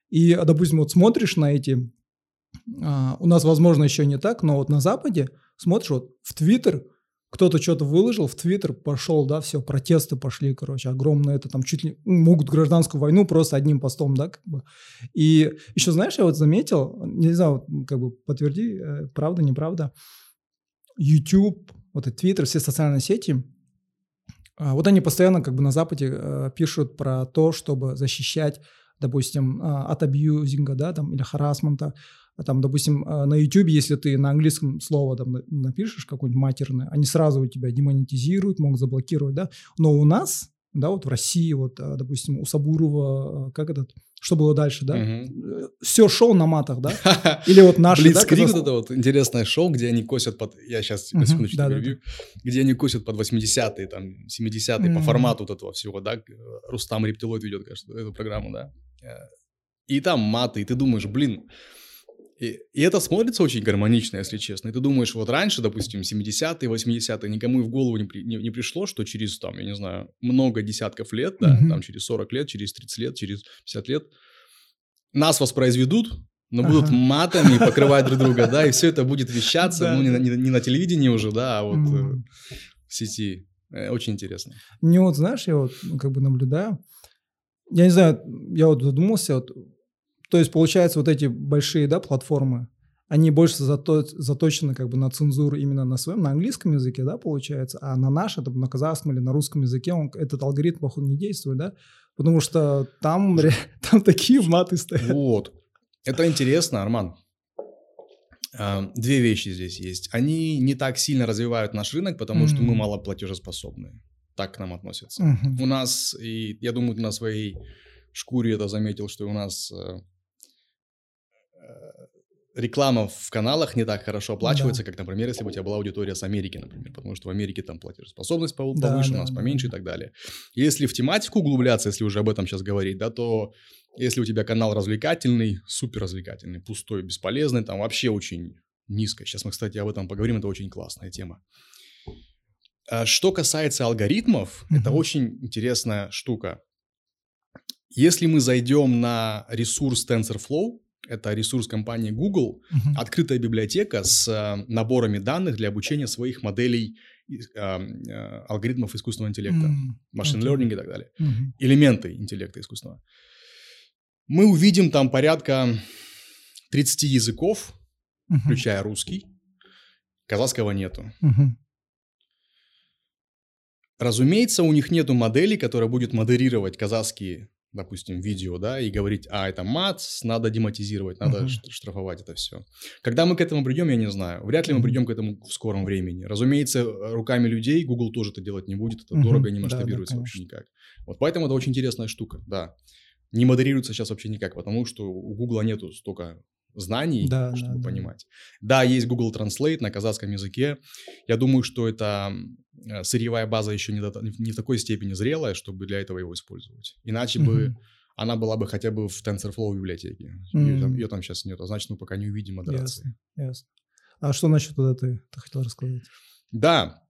И, допустим, вот смотришь на эти, а, у нас, возможно, еще не так, но вот на Западе смотришь вот в Твиттер, кто-то что-то выложил в Твиттер, пошел, да, все, протесты пошли, короче, огромное, это там чуть ли, могут гражданскую войну просто одним постом, да, как бы. И еще, знаешь, я вот заметил, не знаю, как бы подтверди, э, правда, неправда, YouTube, вот и Твиттер, все социальные сети, а, вот они постоянно как бы на Западе э, пишут про то, чтобы защищать допустим, а, от абьюзинга, да, там, или харасмента, там, допустим, а, на YouTube, если ты на английском слово там напишешь какое-нибудь матерное, они сразу у тебя демонетизируют, могут заблокировать, да. Но у нас, да, вот в России, вот, а, допустим, у Сабурова, как этот, что было дальше, да? Угу. Все шоу на матах, да? (laughs) Или вот наши, Блицкриг, да, вот это вот интересное шоу, где они косят под... Я сейчас, угу, секундочку, да, да, Где они косят под 80-е, там, 70-е, угу. по формату вот этого всего, да? Рустам Рептилоид ведет, кажется, эту программу, да? Э, и там маты, и ты думаешь, блин, и, и это смотрится очень гармонично, если честно. И ты думаешь, вот раньше, допустим, 70-е, 80-е, никому и в голову не, при, не, не пришло, что через, там, я не знаю, много десятков лет, да, mm-hmm. там, через 40 лет, через 30 лет, через 50 лет, нас воспроизведут, но будут ага. матами покрывать друг друга, да, и все это будет вещаться, ну, не, на телевидении уже, да, а вот mm. в сети. Э, очень интересно. Не вот, знаешь, я вот ну, как бы наблюдаю, я не знаю, я вот задумался, вот то есть, получается, вот эти большие да, платформы, они больше зато, заточены как бы на цензуру именно на своем, на английском языке, да, получается, а на нашем, на казахском или на русском языке он, этот алгоритм, походу, не действует, да, потому что там, (laughs) там такие маты стоят. Вот. Это интересно, Арман. А, две вещи здесь есть. Они не так сильно развивают наш рынок, потому mm-hmm. что мы мало платежеспособны. Так к нам относятся. Mm-hmm. У нас, и я думаю, ты на своей шкуре это заметил, что у нас э, реклама в каналах не так хорошо оплачивается, да. как, например, если бы у тебя была аудитория с Америки, например, потому что в Америке там платежеспособность повыше, да, да, у нас да, поменьше да. и так далее. Если в тематику углубляться, если уже об этом сейчас говорить, да, то если у тебя канал развлекательный, супер развлекательный, пустой, бесполезный, там вообще очень низко. Сейчас мы, кстати, об этом поговорим, это очень классная тема. А что касается алгоритмов, mm-hmm. это очень интересная штука. Если мы зайдем на ресурс TensorFlow, это ресурс компании Google, uh-huh. открытая библиотека с э, наборами данных для обучения своих моделей э, э, алгоритмов искусственного интеллекта, machine okay. learning и так далее, uh-huh. элементы интеллекта искусственного. Мы увидим там порядка 30 языков, uh-huh. включая русский, казахского нету. Uh-huh. Разумеется, у них нету модели, которая будет модерировать казахские допустим, видео, да, и говорить, а, это мат, надо дематизировать, надо uh-huh. штрафовать это все. Когда мы к этому придем, я не знаю. Вряд ли мы придем к этому в скором времени. Разумеется, руками людей Google тоже это делать не будет, это uh-huh. дорого не масштабируется да, да, вообще никак. Вот поэтому это очень интересная штука, да. Не модерируется сейчас вообще никак, потому что у Google нету столько знаний, да, чтобы да, понимать. Да. да, есть Google Translate на казахском языке. Я думаю, что это э, сырьевая база еще не, до, не в такой степени зрелая, чтобы для этого его использовать. Иначе mm-hmm. бы она была бы хотя бы в TensorFlow библиотеке. Mm-hmm. Ее, там, ее там сейчас нет, а значит, мы пока не увидим модерации. Ясно, ясно. А что насчет туда ты, ты хотел рассказать? Да,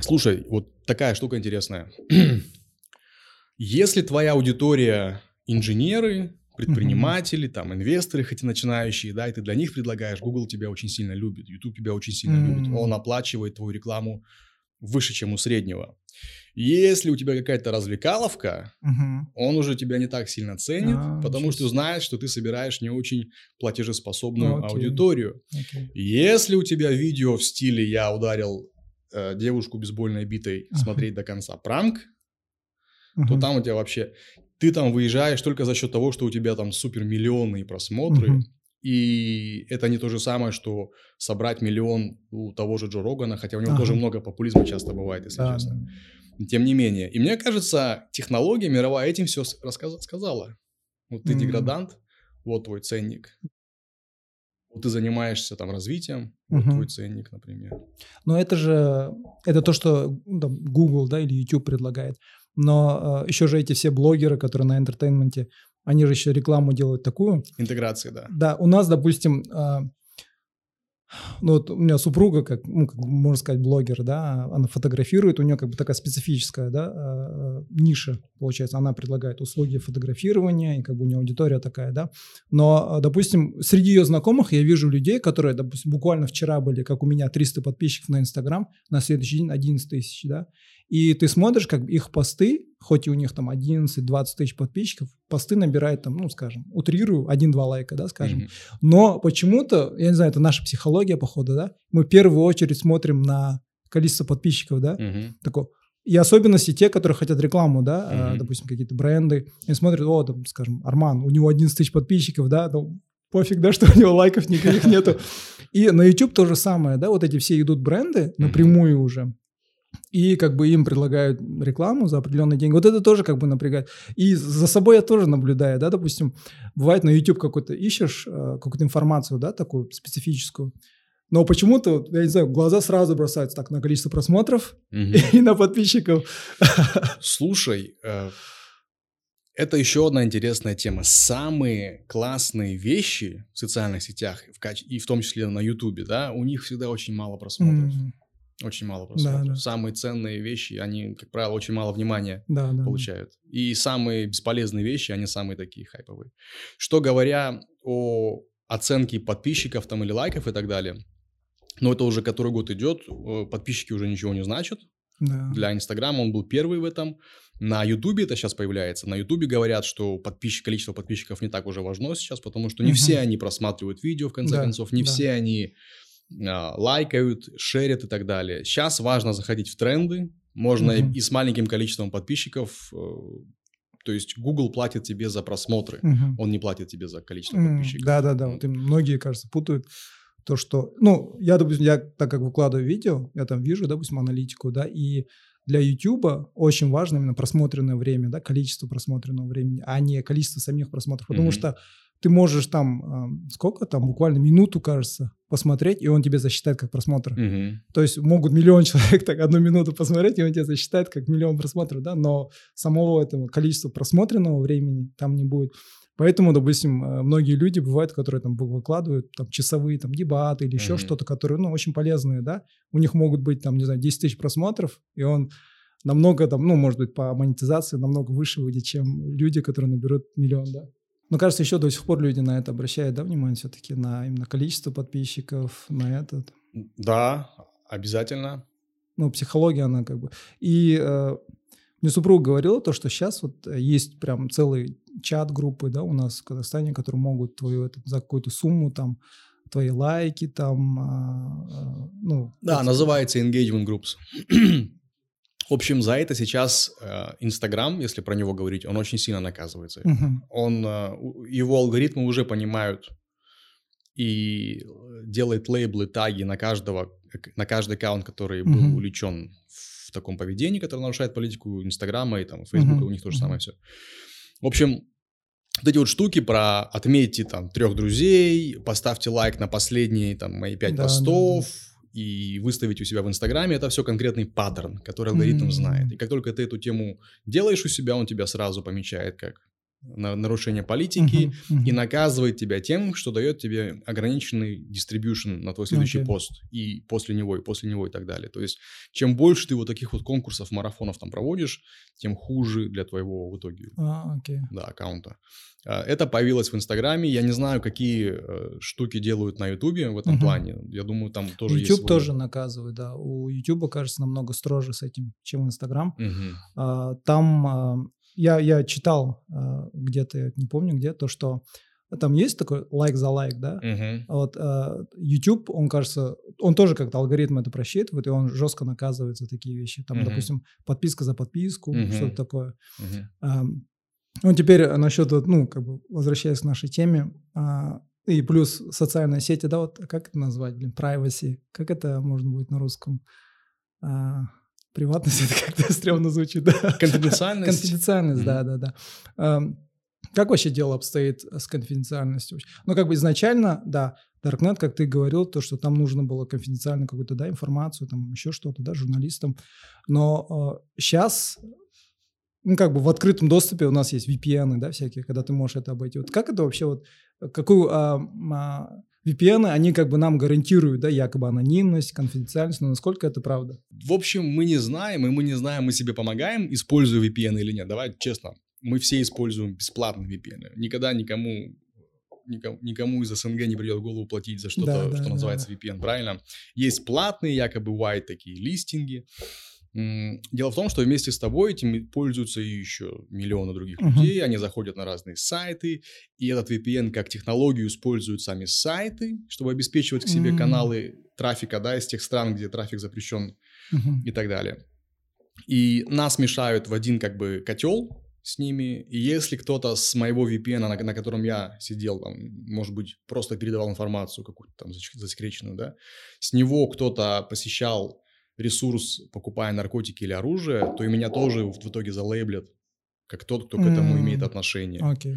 слушай, вот такая штука интересная. (clears throat) Если твоя аудитория инженеры, предприниматели, mm-hmm. там, инвесторы, хоть и начинающие, да, и ты для них предлагаешь, Google тебя очень сильно любит, YouTube тебя очень сильно mm-hmm. любит, он оплачивает твою рекламу выше, чем у среднего. Если у тебя какая-то развлекаловка, uh-huh. он уже тебя не так сильно ценит, а, потому что знает, что ты собираешь не очень платежеспособную okay. аудиторию. Okay. Если у тебя видео в стиле «я ударил э, девушку бейсбольной битой uh-huh. смотреть до конца пранк», uh-huh. то там у тебя вообще ты там выезжаешь только за счет того, что у тебя там супер миллионные просмотры, угу. И это не то же самое, что собрать миллион у того же Джо Рогана, хотя у него ага. тоже много популизма часто бывает, если да, честно. Тем не менее. И мне кажется, технология мировая этим все рассказ- сказала. Вот ты mm деградант, вот твой ценник. Вот ты занимаешься там развитием, вот твой ценник, например. Но это же, это то, что там, Google, да, или YouTube предлагает. Но э, еще же эти все блогеры, которые на entertainment е, они же еще рекламу делают такую. Интеграции, да. Да, у нас, допустим, э, ну вот у меня супруга, как, ну, как можно сказать, блогер, да, она фотографирует, у нее как бы такая специфическая, да, э, ниша, получается, она предлагает услуги фотографирования, и как бы у нее аудитория такая, да, но, допустим, среди ее знакомых я вижу людей, которые, допустим, буквально вчера были, как у меня, 300 подписчиков на Инстаграм, на следующий день 11 тысяч, да, и ты смотришь, как их посты, хоть и у них там 11-20 тысяч подписчиков, посты набирают там, ну, скажем, утрирую, 1-2 лайка, да, скажем. Mm-hmm. Но почему-то, я не знаю, это наша психология, походу, да, мы в первую очередь смотрим на количество подписчиков, да, mm-hmm. такое, и особенности те, которые хотят рекламу, да, mm-hmm. допустим, какие-то бренды, и смотрят, о, там, скажем, Арман, у него 11 тысяч подписчиков, да, ну, пофиг, да, (laughs) что у него лайков никаких нету. И на YouTube то же самое, да, вот эти все идут бренды напрямую уже, и как бы им предлагают рекламу за определенные деньги. Вот это тоже как бы напрягает. И за собой я тоже наблюдаю, да, допустим, бывает на YouTube какой-то ищешь э, какую-то информацию, да, такую специфическую, но почему-то, я не знаю, глаза сразу бросаются так на количество просмотров (laughs) и на подписчиков. Слушай, э, это еще одна интересная тема. Самые классные вещи в социальных сетях, и в том числе на YouTube, да, у них всегда очень мало просмотров. Очень мало просмотров. Да, да. Самые ценные вещи, они, как правило, очень мало внимания да, да, получают. Да. И самые бесполезные вещи, они самые такие хайповые. Что говоря о оценке подписчиков там или лайков и так далее, но это уже который год идет, э, подписчики уже ничего не значат. Да. Для Инстаграма он был первый в этом. На Ютубе это сейчас появляется. На Ютубе говорят, что подписчик, количество подписчиков не так уже важно сейчас, потому что не угу. все они просматривают видео, в конце да, концов, не да. все они лайкают, шерят и так далее. Сейчас важно заходить в тренды. Можно uh-huh. и, с маленьким количеством подписчиков. Э, то есть Google платит тебе за просмотры, uh-huh. он не платит тебе за количество uh-huh. подписчиков. Да, да, да. Вот многие, кажется, путают то, что, ну, я, допустим, я так как выкладываю видео, я там вижу, допустим, аналитику, да, и для YouTube очень важно именно просмотренное время, да, количество просмотренного времени, а не количество самих просмотров, потому mm-hmm. что ты можешь там, сколько там, буквально минуту, кажется, посмотреть, и он тебе засчитает как просмотр. Угу. То есть могут миллион (laughs) человек так одну минуту посмотреть, и он тебе засчитает как миллион просмотров, да, но самого этого количества просмотренного времени там не будет. Поэтому, допустим, э, многие люди бывают, которые там выкладывают там часовые там дебаты или еще mm что-то, которые, ну, очень полезные, да. У них могут быть там, не знаю, 10 тысяч просмотров, и он намного там, ну, может быть, по монетизации намного выше выйдет, чем люди, которые наберут миллион, да. Но кажется, еще до сих пор люди на это обращают, да, внимание все-таки на именно количество подписчиков, на этот. Да, обязательно. Ну, психология, она как бы. И э, мне супруга говорила то, что сейчас вот есть прям целый чат группы, да, у нас в Казахстане, которые могут твою этот, за какую-то сумму там твои лайки там, э, э, ну. Да, это... называется engagement groups. В общем, за это сейчас э, Инстаграм, если про него говорить, он очень сильно наказывается. Uh-huh. Он, э, его алгоритмы уже понимают и делает лейблы, таги на каждого, на каждый аккаунт, который был uh-huh. увлечен в таком поведении, которое нарушает политику Инстаграма и там Фейсбука, uh-huh. у них то же самое все. В общем, вот эти вот штуки про отметьте там трех друзей, поставьте лайк на последние там мои пять да, постов, да, да и выставить у себя в Инстаграме, это все конкретный паттерн, который алгоритм mm-hmm. знает. И как только ты эту тему делаешь у себя, он тебя сразу помечает как на нарушение политики uh-huh, uh-huh. и наказывает тебя тем, что дает тебе ограниченный дистрибьюшн на твой следующий okay. пост и после него, и после него и так далее. То есть чем больше ты вот таких вот конкурсов, марафонов там проводишь, тем хуже для твоего в итоге uh, okay. да, аккаунта. А, это появилось в Инстаграме. Я не знаю, какие э, штуки делают на Ютубе в этом uh-huh. плане. Я думаю, там тоже YouTube есть... YouTube тоже наказывает, да. У Ютуба, кажется, намного строже с этим, чем Инстаграм. Uh-huh. Там а, я, я читал э, где-то, не помню где, то, что там есть такой лайк за лайк, да? Uh-huh. Вот э, YouTube, он кажется, он тоже как-то алгоритм это просчитывает, и он жестко наказывает за такие вещи. Там, uh-huh. допустим, подписка за подписку, uh-huh. что-то такое. Uh-huh. Э, ну, теперь насчет, ну, как бы, возвращаясь к нашей теме, э, и плюс социальные сети, да, вот как это назвать, блин, privacy, как это можно будет на русском? Э, Приватность (laughs) это как-то стрёмно звучит, да. Конфиденциальность. Конфиденциальность, да, да, да. Как вообще дело обстоит с конфиденциальностью? Ну, как бы изначально, да, Darknet, как ты говорил, то, что там нужно было конфиденциально какую-то, да, информацию, там еще что-то, да, журналистам. Но э, сейчас, ну, как бы в открытом доступе у нас есть VPN, да, всякие, когда ты можешь это обойти. Вот как это вообще вот, какую а, а, VPN, они как бы нам гарантируют, да, якобы анонимность, конфиденциальность, но насколько это правда? В общем, мы не знаем, и мы не знаем, мы себе помогаем, используя VPN или нет. Давай честно, мы все используем бесплатные VPN. Никогда никому никому, из СНГ не придет в голову платить за что-то, да, да, что да, называется да. VPN, правильно? Есть платные, якобы white такие листинги, Дело в том, что вместе с тобой этим пользуются еще миллионы других uh-huh. людей, они заходят на разные сайты, и этот VPN как технологию используют сами сайты, чтобы обеспечивать к себе uh-huh. каналы трафика, да, из тех стран, где трафик запрещен uh-huh. и так далее. И нас мешают в один как бы котел с ними, и если кто-то с моего VPN, на, на котором я сидел, там, может быть, просто передавал информацию какую-то там засекреченную, да, с него кто-то посещал ресурс, покупая наркотики или оружие, то и меня тоже в итоге залейблят, как тот, кто к этому mm. имеет отношение. Okay.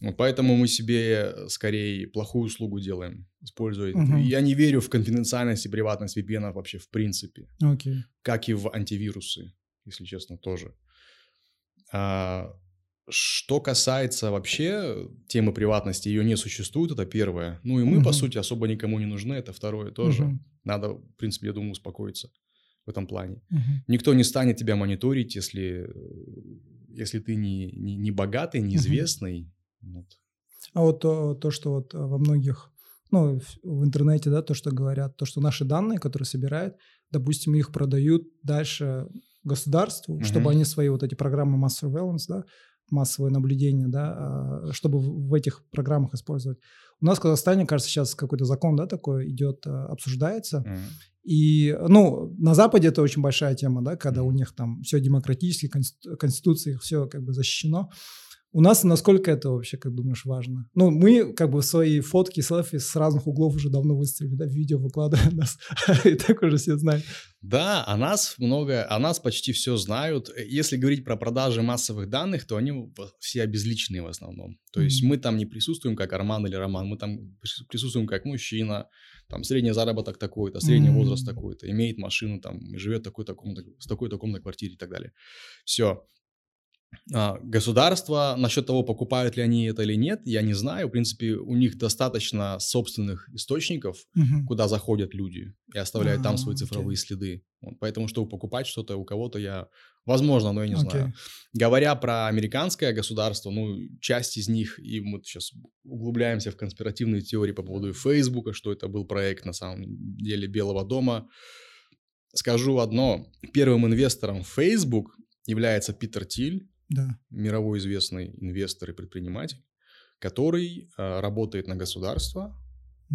Вот поэтому мы себе скорее плохую услугу делаем, используя. Uh-huh. Я не верю в конфиденциальность и приватность VPN вообще в принципе. Okay. Как и в антивирусы, если честно, тоже. А, что касается вообще темы приватности, ее не существует, это первое. Ну и мы, uh-huh. по сути, особо никому не нужны, это второе тоже. Uh-huh. Надо, в принципе, я думаю, успокоиться в этом плане. Uh-huh. Никто не станет тебя мониторить, если, если ты не, не, не богатый, неизвестный. Uh-huh. Вот. А вот то, то, что вот во многих, ну, в интернете, да, то, что говорят, то, что наши данные, которые собирают, допустим, их продают дальше государству, uh-huh. чтобы они свои вот эти программы mass surveillance, да, массовое наблюдение, да, а, чтобы в этих программах использовать. У нас в Казахстане, кажется, сейчас какой-то закон, да, такой идет, а, обсуждается, mm-hmm. И, ну, на Западе это очень большая тема, да, когда у них там все демократически, конституция, все как бы защищено. У нас насколько это вообще, как думаешь, важно? Ну, мы как бы свои фотки, селфи с разных углов уже давно выставили, да, видео выкладываем нас, (laughs) и так уже все знают. Да, о нас много, о нас почти все знают. Если говорить про продажи массовых данных, то они все обезличенные в основном. То есть mm-hmm. мы там не присутствуем как Арман или Роман, мы там присутствуем как мужчина, там средний заработок такой-то, средний mm-hmm. возраст такой-то, имеет машину, там, живет такой таком с такой-то комнатной квартире и так далее. Все. А, государство, насчет того, покупают ли они это или нет, я не знаю. В принципе, у них достаточно собственных источников, uh-huh. куда заходят люди и оставляют uh-huh, там свои цифровые okay. следы. Вот, поэтому, чтобы покупать что-то у кого-то, я... Возможно, но я не okay. знаю. Говоря про американское государство, ну, часть из них, и мы сейчас углубляемся в конспиративные теории по поводу Фейсбука, что это был проект, на самом деле, Белого дома. Скажу одно. Первым инвестором в Facebook является Питер Тиль, да. мировой известный инвестор и предприниматель, который э, работает на государство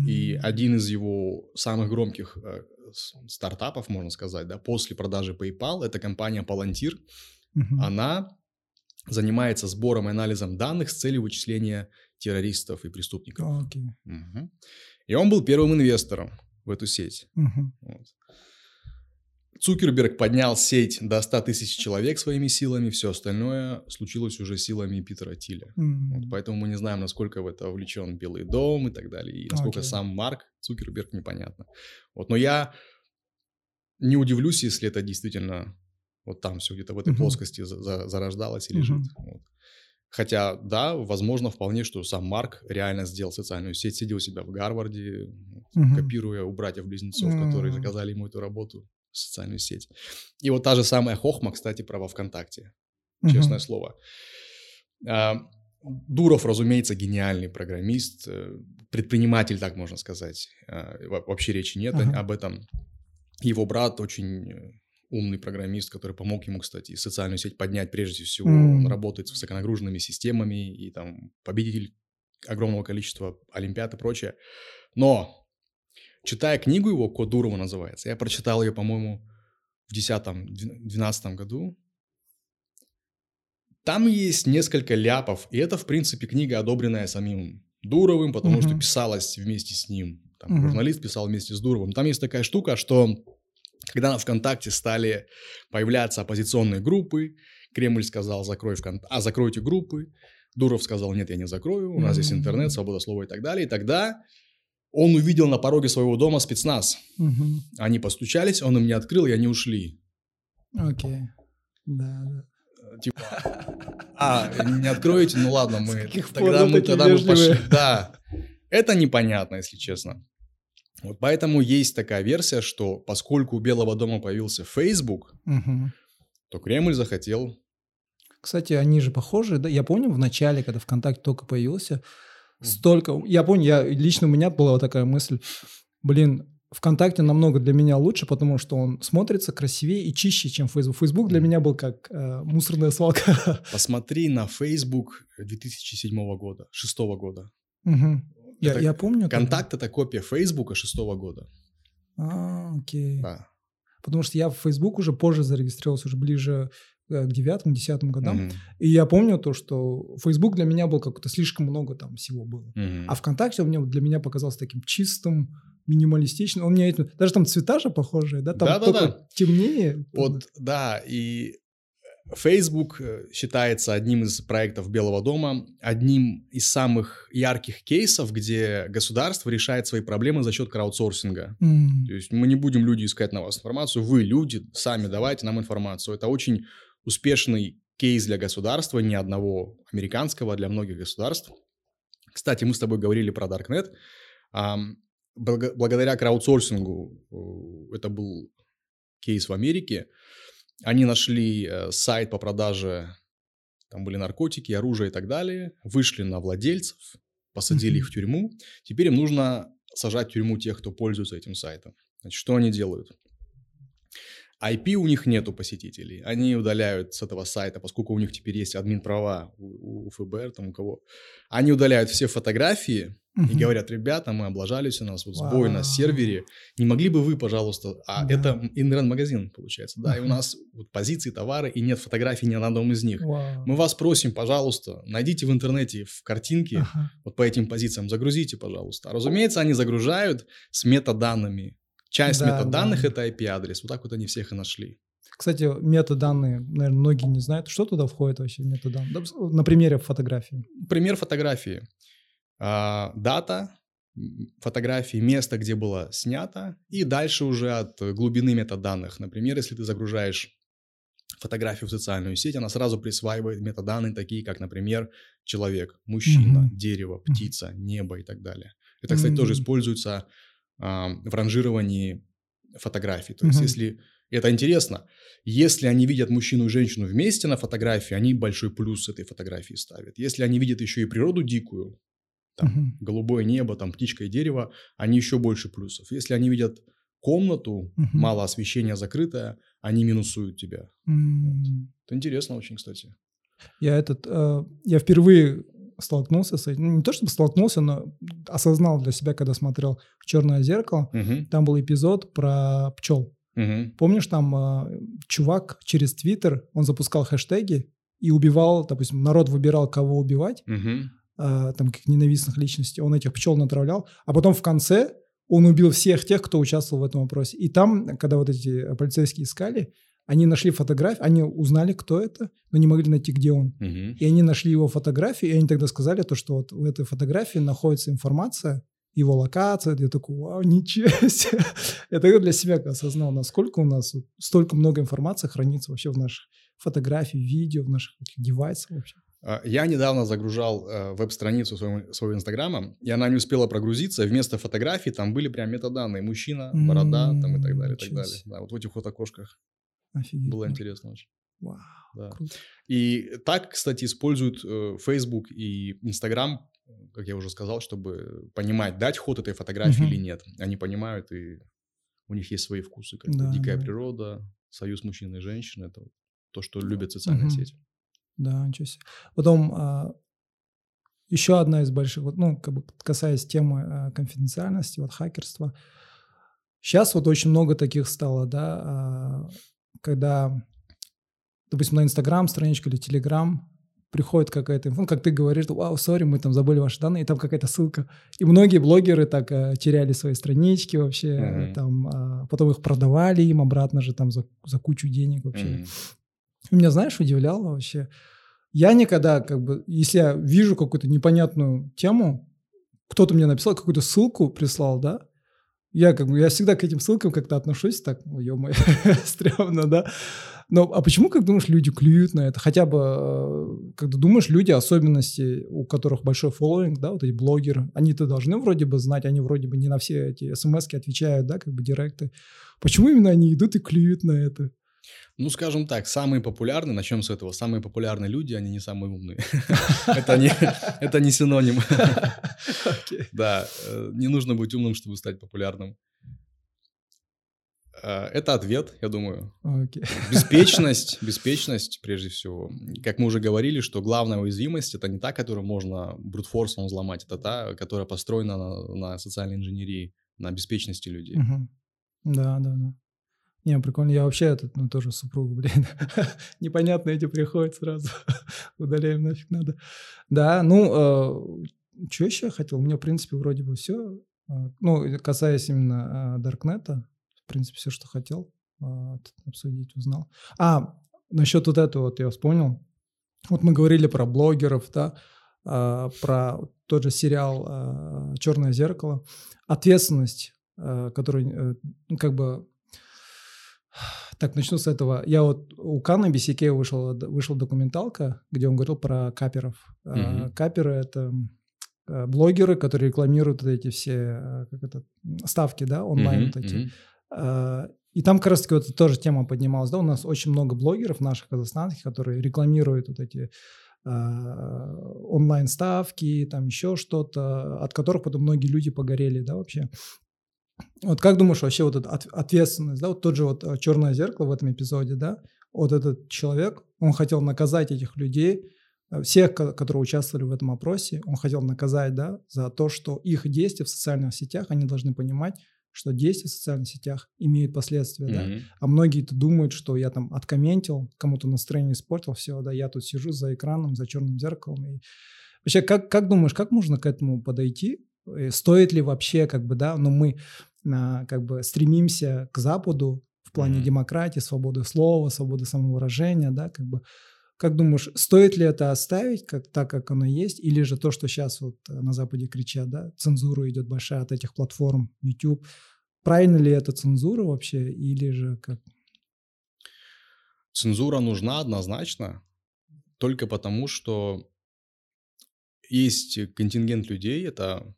И один из его самых громких э, стартапов, можно сказать, да, после продажи PayPal, это компания Palantir. Mm-hmm. Она занимается сбором и анализом данных с целью вычисления террористов и преступников. Okay. Угу. И он был первым инвестором в эту сеть. Угу. Вот. Цукерберг поднял сеть до 100 тысяч человек своими силами, все остальное случилось уже силами Питера Тиля. Mm. Вот, поэтому мы не знаем, насколько в это вовлечен Белый дом и так далее, и насколько okay. сам Марк Цукерберг непонятно. Вот, но я не удивлюсь, если это действительно вот там все где-то в этой mm-hmm. плоскости за- за- зарождалось и лежит. Mm-hmm. Вот. Хотя, да, возможно вполне, что сам Марк реально сделал социальную сеть, сидел у себя в Гарварде, mm-hmm. копируя у братьев-близнецов, mm-hmm. которые заказали ему эту работу социальную сеть. И вот та же самая Хохма, кстати, про во ВКонтакте. Честное uh-huh. слово. А, Дуров, разумеется, гениальный программист, э, предприниматель, так можно сказать. А, вообще речи нет uh-huh. об этом. Его брат очень э, умный программист, который помог ему, кстати, социальную сеть поднять прежде всего. Mm. Он работает с высоконагруженными системами и там победитель огромного количества олимпиад и прочее. Но читая книгу его, «Код Дурова» называется, я прочитал ее, по-моему, в 10-12 году, там есть несколько ляпов, и это, в принципе, книга, одобренная самим Дуровым, потому uh-huh. что писалась вместе с ним. Там, uh-huh. Журналист писал вместе с Дуровым. Там есть такая штука, что когда на ВКонтакте стали появляться оппозиционные группы, Кремль сказал, закрой ВКонтакте, а закройте группы. Дуров сказал, нет, я не закрою, у нас uh-huh. есть интернет, свобода слова и так далее. И тогда он увидел на пороге своего дома спецназ. Угу. Они постучались, он им не открыл, и они ушли. Окей. Да, да. Э, типа, а, не откроете? Ну ладно, мы тогда мы тогда мы пошли. Да. Это непонятно, если честно. Вот поэтому есть такая версия, что поскольку у Белого дома появился Facebook, угу. то Кремль захотел. Кстати, они же похожи, да? Я помню в начале, когда ВКонтакте только появился, столько... Я помню, я, лично у меня была вот такая мысль, блин, ВКонтакте намного для меня лучше, потому что он смотрится красивее и чище, чем Facebook. Facebook для меня был как э, мусорная свалка. (laughs) Посмотри на Facebook 2007 года, 2006 года. Угу. Я, я помню. Контакт это копия Facebook 6 года. А, окей. Да. Потому что я в Facebook уже позже зарегистрировался, уже ближе к девятым, десятым годам. Mm-hmm. И я помню то, что Facebook для меня был как-то слишком много там всего было. Mm-hmm. А ВКонтакте мне, для меня показался таким чистым, минималистичным. Он мне даже там цвета же похожие, да? Там да, только да. темнее. Вот, да, и Facebook э, считается одним из проектов Белого дома, одним из самых ярких кейсов, где государство решает свои проблемы за счет краудсорсинга. Mm. То есть мы не будем люди искать на вас информацию, вы, люди, сами давайте нам информацию. Это очень успешный кейс для государства, не одного американского, а для многих государств. Кстати, мы с тобой говорили про Darknet. Благодаря краудсорсингу, э, это был кейс в Америке, они нашли э, сайт по продаже, там были наркотики, оружие и так далее, вышли на владельцев, посадили mm-hmm. их в тюрьму. Теперь им нужно сажать в тюрьму тех, кто пользуется этим сайтом. Значит, что они делают? IP у них нету посетителей. Они удаляют с этого сайта, поскольку у них теперь есть админ права у, у ФБР, там у кого. Они удаляют все фотографии uh-huh. и говорят, ребята, мы облажались, у нас вот сбой wow. на сервере. Не могли бы вы, пожалуйста... А yeah. это интернет-магазин, получается, да, uh-huh. и у нас вот позиции, товары, и нет фотографий ни на одном из них. Wow. Мы вас просим, пожалуйста, найдите в интернете в картинке uh-huh. вот по этим позициям, загрузите, пожалуйста. А, разумеется, они загружают с метаданными Часть да, метаданных да. это IP-адрес. Вот так вот они всех и нашли. Кстати, метаданные, наверное, многие не знают. Что туда входит вообще метаданные? На примере фотографии. Пример фотографии. А, дата фотографии, место, где было снято, и дальше уже от глубины метаданных. Например, если ты загружаешь фотографию в социальную сеть, она сразу присваивает метаданные, такие как, например, человек, мужчина, mm-hmm. дерево, птица, небо и так далее. Это, кстати, mm-hmm. тоже используется в ранжировании фотографий. То есть, если это интересно, если они видят мужчину и женщину вместе на фотографии, они большой плюс этой фотографии ставят. Если они видят еще и природу дикую, там, uh-huh. голубое небо, там, птичка и дерево, они еще больше плюсов. Если они видят комнату, uh-huh. мало освещения, закрытая, они минусуют тебя. Uh-huh. Вот. Это интересно очень, кстати. Я этот, э, я впервые столкнулся с этим. Ну, не то чтобы столкнулся, но осознал для себя, когда смотрел «Черное зеркало». Угу. Там был эпизод про пчел. Угу. Помнишь, там э, чувак через Твиттер, он запускал хэштеги и убивал, допустим, народ выбирал, кого убивать, угу. э, там, как ненавистных личностей, он этих пчел натравлял, а потом в конце он убил всех тех, кто участвовал в этом вопросе. И там, когда вот эти полицейские искали, они нашли фотографию, они узнали, кто это, но не могли найти, где он. Угу. И они нашли его фотографию, и они тогда сказали то, что вот в этой фотографии находится информация, его локация. Я такой, вау, ничего себе. (laughs) Я тогда для себя осознал, насколько у нас столько много информации хранится вообще в наших фотографиях, видео, в наших девайсах вообще. А, я недавно загружал э, веб-страницу своего, своего Инстаграма, и она не успела прогрузиться. Вместо фотографий там были прям метаданные. Мужчина, борода там и так далее, и так далее. Да, вот в этих вот окошках. Офигеть. Было интересно очень. Вау, да. круто. И так, кстати, используют э, Facebook и Instagram, как я уже сказал, чтобы понимать, дать ход этой фотографии угу. или нет. Они понимают, и у них есть свои вкусы, как да, дикая да. природа, союз мужчины и женщины. Это то, что любят социальные угу. сети. Да, ничего себе. Потом а, еще одна из больших, вот, ну, как бы касаясь темы а, конфиденциальности, вот хакерства. Сейчас вот очень много таких стало, да, а, когда, допустим, на Инстаграм страничка или Телеграм приходит какая-то инфа, ну, как ты говоришь, вау, сори, мы там забыли ваши данные, и там какая-то ссылка. И многие блогеры так э, теряли свои странички вообще, mm-hmm. там, э, потом их продавали им обратно же там за, за кучу денег вообще. Mm-hmm. И меня, знаешь, удивляло вообще. Я никогда, как бы, если я вижу какую-то непонятную тему, кто-то мне написал, какую-то ссылку прислал, да, я как бы, я всегда к этим ссылкам как-то отношусь так, ну, ё-моё, (laughs) стрёмно, да. Но а почему, как думаешь, люди клюют на это? Хотя бы, э, когда думаешь, люди, особенности, у которых большой фолловинг, да, вот эти блогеры, они-то должны вроде бы знать, они вроде бы не на все эти смс отвечают, да, как бы директы. Почему именно они идут и клюют на это? Ну, скажем так, самые популярные, начнем с этого, самые популярные люди, они не самые умные. (laughs) Это не, синоним. Да, э, не нужно быть умным, чтобы стать популярным. Э, это ответ, я думаю. Беспечность, беспечность прежде всего. Как мы уже говорили, что главная уязвимость это не та, которую можно брутфорсом взломать, это та, которая построена на, на социальной инженерии, на беспечности людей. Да, да, да. Не, прикольно. Я вообще этот, ну, тоже супругу, (laughs) блин. Непонятно эти приходят сразу. (laughs) Удаляем нафиг надо. Да, ну, э, что еще я хотел? У меня, в принципе, вроде бы все. Э, ну, касаясь именно э, Даркнета, в принципе, все, что хотел э, обсудить, узнал. А, насчет вот этого вот я вспомнил. Вот мы говорили про блогеров, да, про тот же сериал «Черное зеркало». Ответственность, который, э, как бы так, начну с этого. Я вот у Канна Бисике вышел, вышла документалка, где он говорил про каперов. Mm-hmm. Каперы — это э, блогеры, которые рекламируют вот эти все э, как это, ставки, да, онлайн mm-hmm. вот эти. Mm-hmm. И там как раз-таки вот тоже тема поднималась, да, у нас очень много блогеров наших казахстанских, которые рекламируют вот эти онлайн-ставки, там еще что-то, от которых потом многие люди погорели, да, вообще. Вот как думаешь вообще вот эта ответственность, да, вот тот же вот э, «Черное зеркало» в этом эпизоде, да, вот этот человек, он хотел наказать этих людей, э, всех, которые участвовали в этом опросе, он хотел наказать, да, за то, что их действия в социальных сетях, они должны понимать, что действия в социальных сетях имеют последствия, mm-hmm. да. А многие-то думают, что я там откомментил, кому-то настроение испортил, все, да, я тут сижу за экраном, за черным зеркалом. И... Вообще, как, как думаешь, как можно к этому подойти? Э, стоит ли вообще, как бы, да, ну мы как бы стремимся к Западу в плане mm-hmm. демократии, свободы слова, свободы самовыражения, да, как бы как думаешь, стоит ли это оставить как, так, как оно есть, или же то, что сейчас вот э, на Западе кричат, да, цензура идет большая от этих платформ, YouTube, правильно ли это цензура вообще, или же как? Цензура нужна однозначно, только потому, что есть контингент людей, это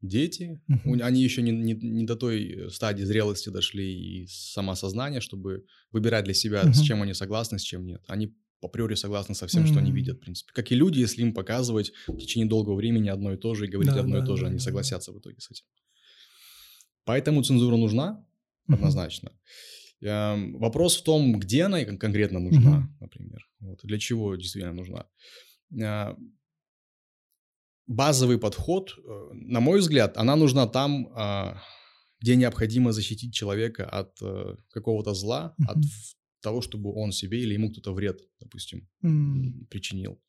дети, uh-huh. они еще не, не, не до той стадии зрелости дошли и самосознания, чтобы выбирать для себя, uh-huh. с чем они согласны, с чем нет. Они априори согласны со всем, uh-huh. что они видят, в принципе. Как и люди, если им показывать в течение долгого времени одно и то же и говорить да, одно да, и то же, да, они да. согласятся в итоге с этим. Поэтому цензура нужна, uh-huh. однозначно. Эм, вопрос в том, где она конкретно нужна, uh-huh. например. Вот, для чего действительно нужна. Э, базовый подход, э, на мой взгляд, она нужна там, а, где необходимо защитить человека от э, какого-то зла, mm-hmm. от того, чтобы он себе или ему кто-то вред, допустим, mm-hmm. причинил.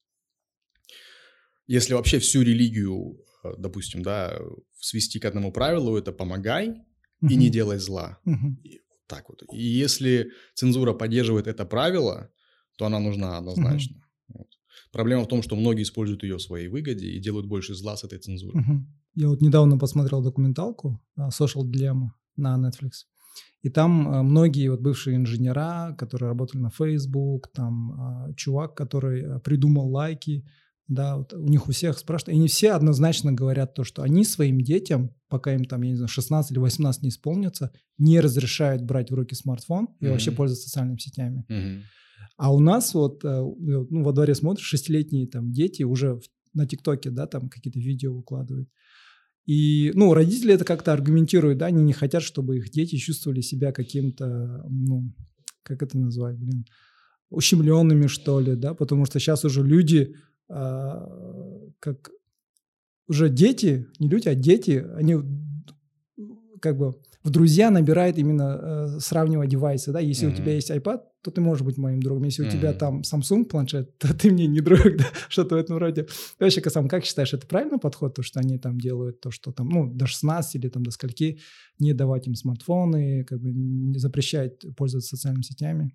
Если вообще всю религию, э, допустим, да, свести к одному правилу, это помогай mm-hmm. и не делай зла. Mm-hmm. И, так вот. И если цензура поддерживает это правило, то она нужна однозначно. Mm-hmm. Проблема в том, что многие используют ее в своей выгоде и делают больше зла с этой цензурой. Mm-hmm. Я вот недавно посмотрел документалку а, Social Dilemma на Netflix. И там а, многие вот бывшие инженера, которые работали на Facebook, там а, чувак, который придумал лайки, да, вот у них у всех спрашивают, и не все однозначно говорят то, что они своим детям, пока им там, я не знаю, 16 или 18 не исполнится, не разрешают брать в руки смартфон и mm-hmm. вообще пользоваться социальными сетями. Mm-hmm. А у нас вот, э, ну, во дворе смотришь, шестилетние там дети уже на ТикТоке, да, там какие-то видео выкладывают. И, ну, родители это как-то аргументируют, да, они не хотят, чтобы их дети чувствовали себя каким-то, ну, как это назвать, блин, ущемленными, что ли, да, потому что сейчас уже люди, а, как уже дети, не люди, а дети, они как бы в друзья набирает именно э, сравнивать девайсы, да, если mm-hmm. у тебя есть iPad, то ты можешь быть моим другом, если mm-hmm. у тебя там Samsung планшет, (laughs) то ты мне не друг, да, что-то в этом роде. Ты вообще, сам как считаешь, это правильный подход, то, что они там делают, то, что там, ну, до 16 или там до скольки не давать им смартфоны, как бы не запрещать пользоваться социальными сетями?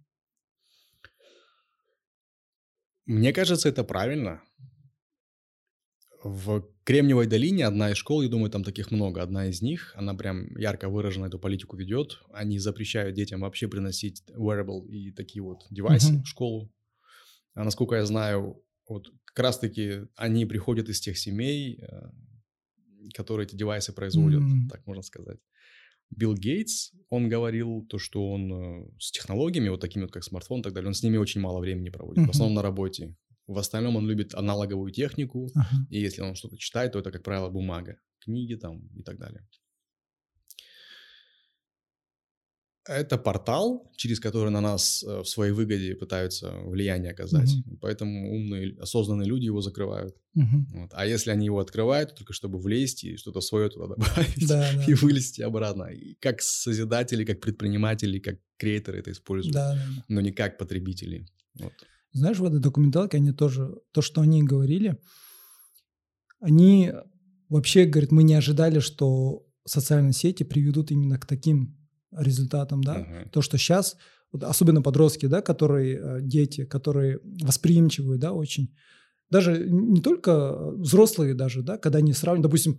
Мне кажется, это правильно. В Кремниевой долине одна из школ, я думаю, там таких много, одна из них, она прям ярко выраженно эту политику ведет. Они запрещают детям вообще приносить wearable и такие вот девайсы uh-huh. в школу. А насколько я знаю, вот как раз-таки они приходят из тех семей, э, которые эти девайсы производят, mm-hmm. так можно сказать. Билл Гейтс, он говорил то, что он э, с технологиями, вот такими вот, как смартфон и так далее, он с ними очень мало времени проводит, mm-hmm. в основном на работе. В остальном он любит аналоговую технику, ага. и если он что-то читает, то это, как правило, бумага, книги там и так далее. Это портал, через который на нас э, в своей выгоде пытаются влияние оказать. Угу. Поэтому умные, осознанные люди его закрывают. Угу. Вот. А если они его открывают, только чтобы влезть и что-то свое туда (laughs) добавить да, да. и вылезти обратно. И как созидатели, как предприниматели, как креаторы это используют, да, да. но не как потребители. Вот. Знаешь, в этой документалке они тоже, то, что они говорили, они вообще, говорят, мы не ожидали, что социальные сети приведут именно к таким результатам, да, uh-huh. то, что сейчас, вот особенно подростки, да, которые, э, дети, которые восприимчивые, да, очень, даже не только взрослые даже, да, когда они сравнивают, допустим,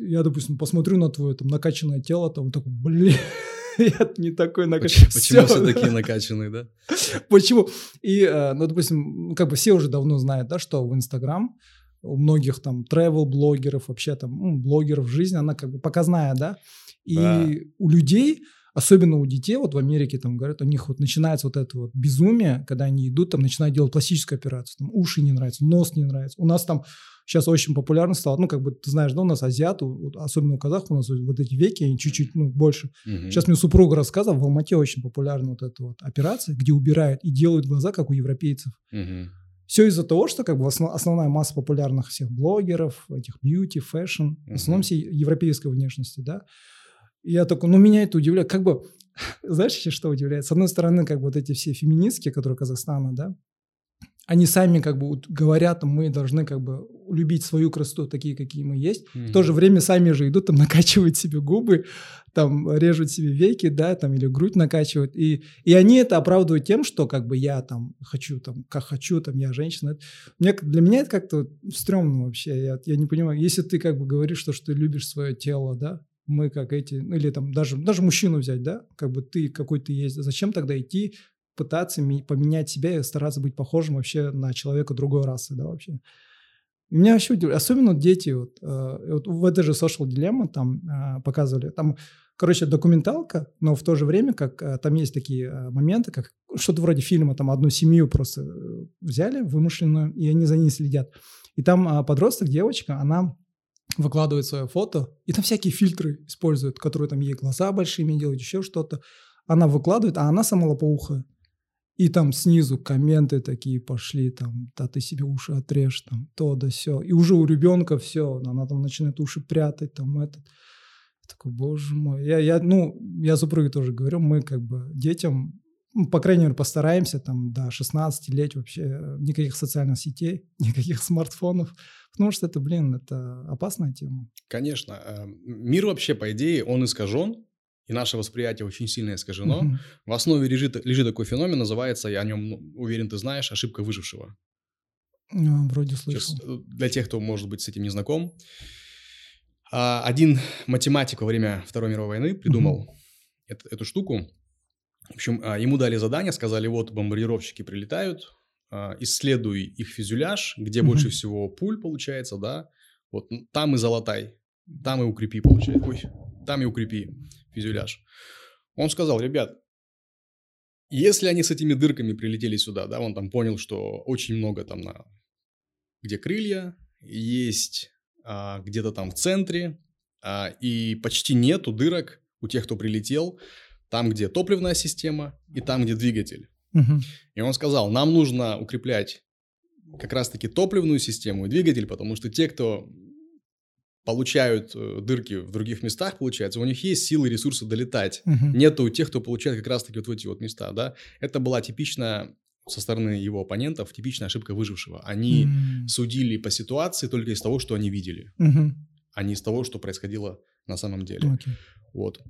я, допустим, посмотрю на твое там накачанное тело, там, такой, блин, (laughs) я не такой накачанный. Почему все, все такие накачанные, да? (laughs) Почему? И, э, ну, допустим, как бы все уже давно знают, да, что в Инстаграм у многих там travel-блогеров, вообще там блогеров жизнь, она как бы показная, да? И да. у людей особенно у детей, вот в Америке там говорят, у них вот начинается вот это вот безумие, когда они идут, там начинают делать пластическую операцию, там уши не нравятся, нос не нравится. У нас там сейчас очень популярно стало, ну, как бы, ты знаешь, да, у нас азиаты, особенно у казахов, у нас вот эти веки, они чуть-чуть, ну, больше. Угу. Сейчас мне супруга рассказывала, в Алмате очень популярна вот эта вот операция, где убирают и делают глаза, как у европейцев. Угу. Все из-за того, что как бы основная масса популярных всех блогеров, этих beauty, fashion, в основном все европейской внешности, да, и я такой, ну, меня это удивляет. Как бы, (laughs) знаешь, еще что удивляет? С одной стороны, как бы вот эти все феминистки, которые Казахстана, да, они сами как бы говорят, мы должны как бы любить свою красоту такие, какие мы есть. Mm-hmm. В то же время сами же идут там (laughs) накачивают себе губы, там режут себе веки, да, там или грудь накачивают. И, и они это оправдывают тем, что как бы я там хочу, там, как хочу, там, я женщина. Мне, для меня это как-то стрёмно вообще. Я, я не понимаю, если ты как бы говоришь, что, что ты любишь свое тело, да, мы как эти, ну или там даже, даже мужчину взять, да, как бы ты какой ты есть, зачем тогда идти пытаться поменять себя и стараться быть похожим вообще на человека другой расы, да, вообще. Меня вообще удивляет, особенно дети, вот, э, вот в этой же social dilemma там э, показывали, там, короче, документалка, но в то же время, как э, там есть такие э, моменты, как что-то вроде фильма, там одну семью просто э, взяли вымышленную, и они за ней следят. И там э, подросток, девочка, она выкладывает свое фото, и там всякие фильтры используют, которые там ей глаза большими делают, еще что-то. Она выкладывает, а она сама лопоухая. И там снизу комменты такие пошли, там, да ты себе уши отрежь, там, то да все. И уже у ребенка все, она там начинает уши прятать, там, этот. Я такой, боже мой. Я, я, ну, я супруге тоже говорю, мы как бы детям, по крайней мере, постараемся там до 16 лет вообще э, никаких социальных сетей, (laughs) никаких смартфонов, потому что это, блин, это опасная тема. Конечно. Э, мир вообще, по идее, он искажен, и наше восприятие очень сильно искажено. Угу. В основе лежит, лежит такой феномен, называется, я о нем ну, уверен, ты знаешь, ошибка выжившего. Ну, вроде слышал. Сейчас, э, для тех, кто, может быть, с этим не знаком. А, один математик во время Второй мировой войны придумал угу. эту, эту штуку. В общем, а, ему дали задание, сказали, вот бомбардировщики прилетают, а, исследуй их фюзеляж, где угу. больше всего пуль получается, да, вот там и залатай, там и укрепи, получается. Ой, там и укрепи фюзеляж. Он сказал, ребят, если они с этими дырками прилетели сюда, да, он там понял, что очень много там на... Где крылья, есть а, где-то там в центре, а, и почти нету дырок у тех, кто прилетел, там, где топливная система и там, где двигатель. Угу. И он сказал, нам нужно укреплять как раз-таки топливную систему и двигатель, потому что те, кто получают э, дырки в других местах, получается, у них есть силы, ресурсы долетать. Угу. Нету у тех, кто получает как раз-таки вот в эти вот места, да. Это была типичная со стороны его оппонентов типичная ошибка выжившего. Они mm. судили по ситуации только из того, что они видели, mm-hmm. а не из того, что происходило на самом деле. Okay. Вот.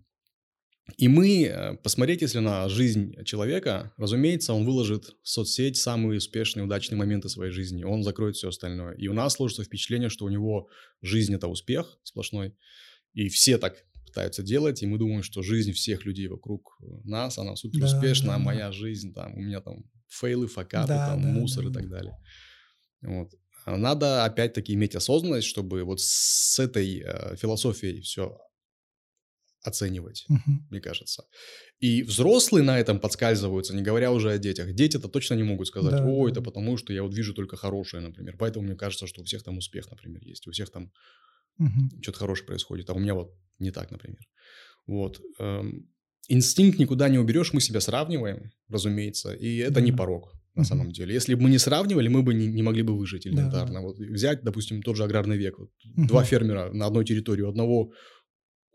И мы, э, посмотреть, если на жизнь человека, разумеется, он выложит в соцсеть самые успешные, удачные моменты своей жизни, он закроет все остальное. И у нас сложится впечатление, что у него жизнь – это успех сплошной, и все так пытаются делать, и мы думаем, что жизнь всех людей вокруг нас, она супер успешная, да, да, моя жизнь, там, у меня там фейлы, факапы, да, там, да, мусор да, и так далее. Вот. А надо опять-таки иметь осознанность, чтобы вот с этой э, философией все оценивать, uh-huh. мне кажется. И взрослые на этом подскальзываются, не говоря уже о детях. Дети-то точно не могут сказать, да, о, это потому, что я вот вижу только хорошее, например. Поэтому мне кажется, что у всех там успех, например, есть, у всех там uh-huh. что-то хорошее происходит, а у меня вот не так, например. Вот. Эм, инстинкт никуда не уберешь, мы себя сравниваем, разумеется, и это да. не порог на самом деле. Если бы мы не сравнивали, мы бы не, не могли бы выжить элементарно. Да. Вот взять, допустим, тот же аграрный век. Вот, uh-huh. Два фермера на одной территории, у одного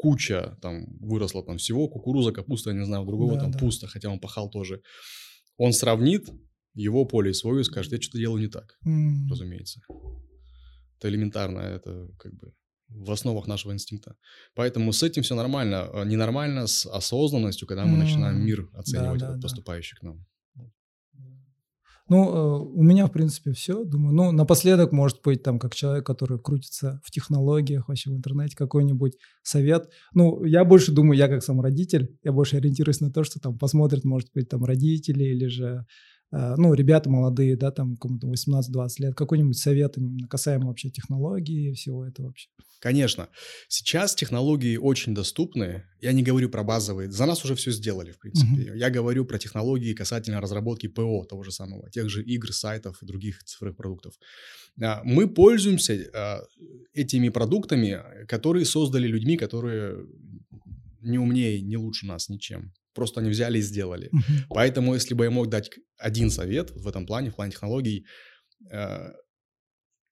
куча там выросла там всего, кукуруза, капуста, я не знаю, другого да, там да. пусто, хотя он пахал тоже. Он сравнит его поле и свое и скажет, я что-то делаю не так, mm. разумеется. Это элементарно, это как бы в основах нашего инстинкта. Поэтому с этим все нормально. А ненормально с осознанностью, когда мы mm. начинаем мир оценивать, да, да, поступающий да. к нам. Ну, э, у меня, в принципе, все. Думаю, ну, напоследок, может быть, там, как человек, который крутится в технологиях, вообще в интернете, какой-нибудь совет. Ну, я больше думаю, я как сам родитель, я больше ориентируюсь на то, что там посмотрят, может быть, там родители или же ну, ребята молодые, да, там, кому-то 18-20 лет, какой-нибудь совет именно касаемо вообще технологии и всего этого вообще? Конечно. Сейчас технологии очень доступны. Я не говорю про базовые. За нас уже все сделали, в принципе. Uh-huh. Я говорю про технологии касательно разработки ПО, того же самого, тех же игр, сайтов и других цифровых продуктов. А, мы пользуемся а, этими продуктами, которые создали людьми, которые не умнее, не лучше нас ничем. Просто они взяли и сделали. Uh-huh. Поэтому, если бы я мог дать один совет в этом плане, в плане технологий, э,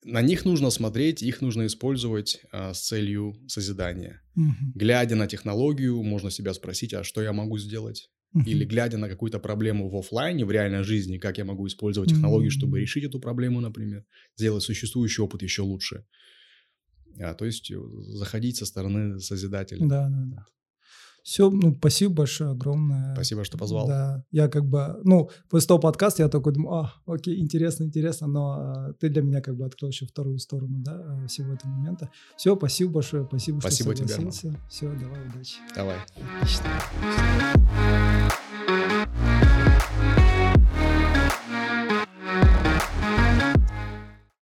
на них нужно смотреть, их нужно использовать э, с целью созидания. Uh-huh. Глядя на технологию, можно себя спросить, а что я могу сделать? Uh-huh. Или глядя на какую-то проблему в офлайне, в реальной жизни, как я могу использовать технологии, чтобы решить эту проблему, например, сделать существующий опыт еще лучше. А, то есть э, заходить со стороны созидателя. Да, да, да. Все, ну, спасибо большое, огромное. Спасибо, что позвал. Да, я как бы, ну, после того подкаста я такой думаю, а, окей, интересно, интересно, но а, ты для меня как бы открыл еще вторую сторону, да, а, всего этого момента. Все, спасибо большое, спасибо, спасибо что согласился. Тебе, Все, давай, удачи. Давай. Отлично.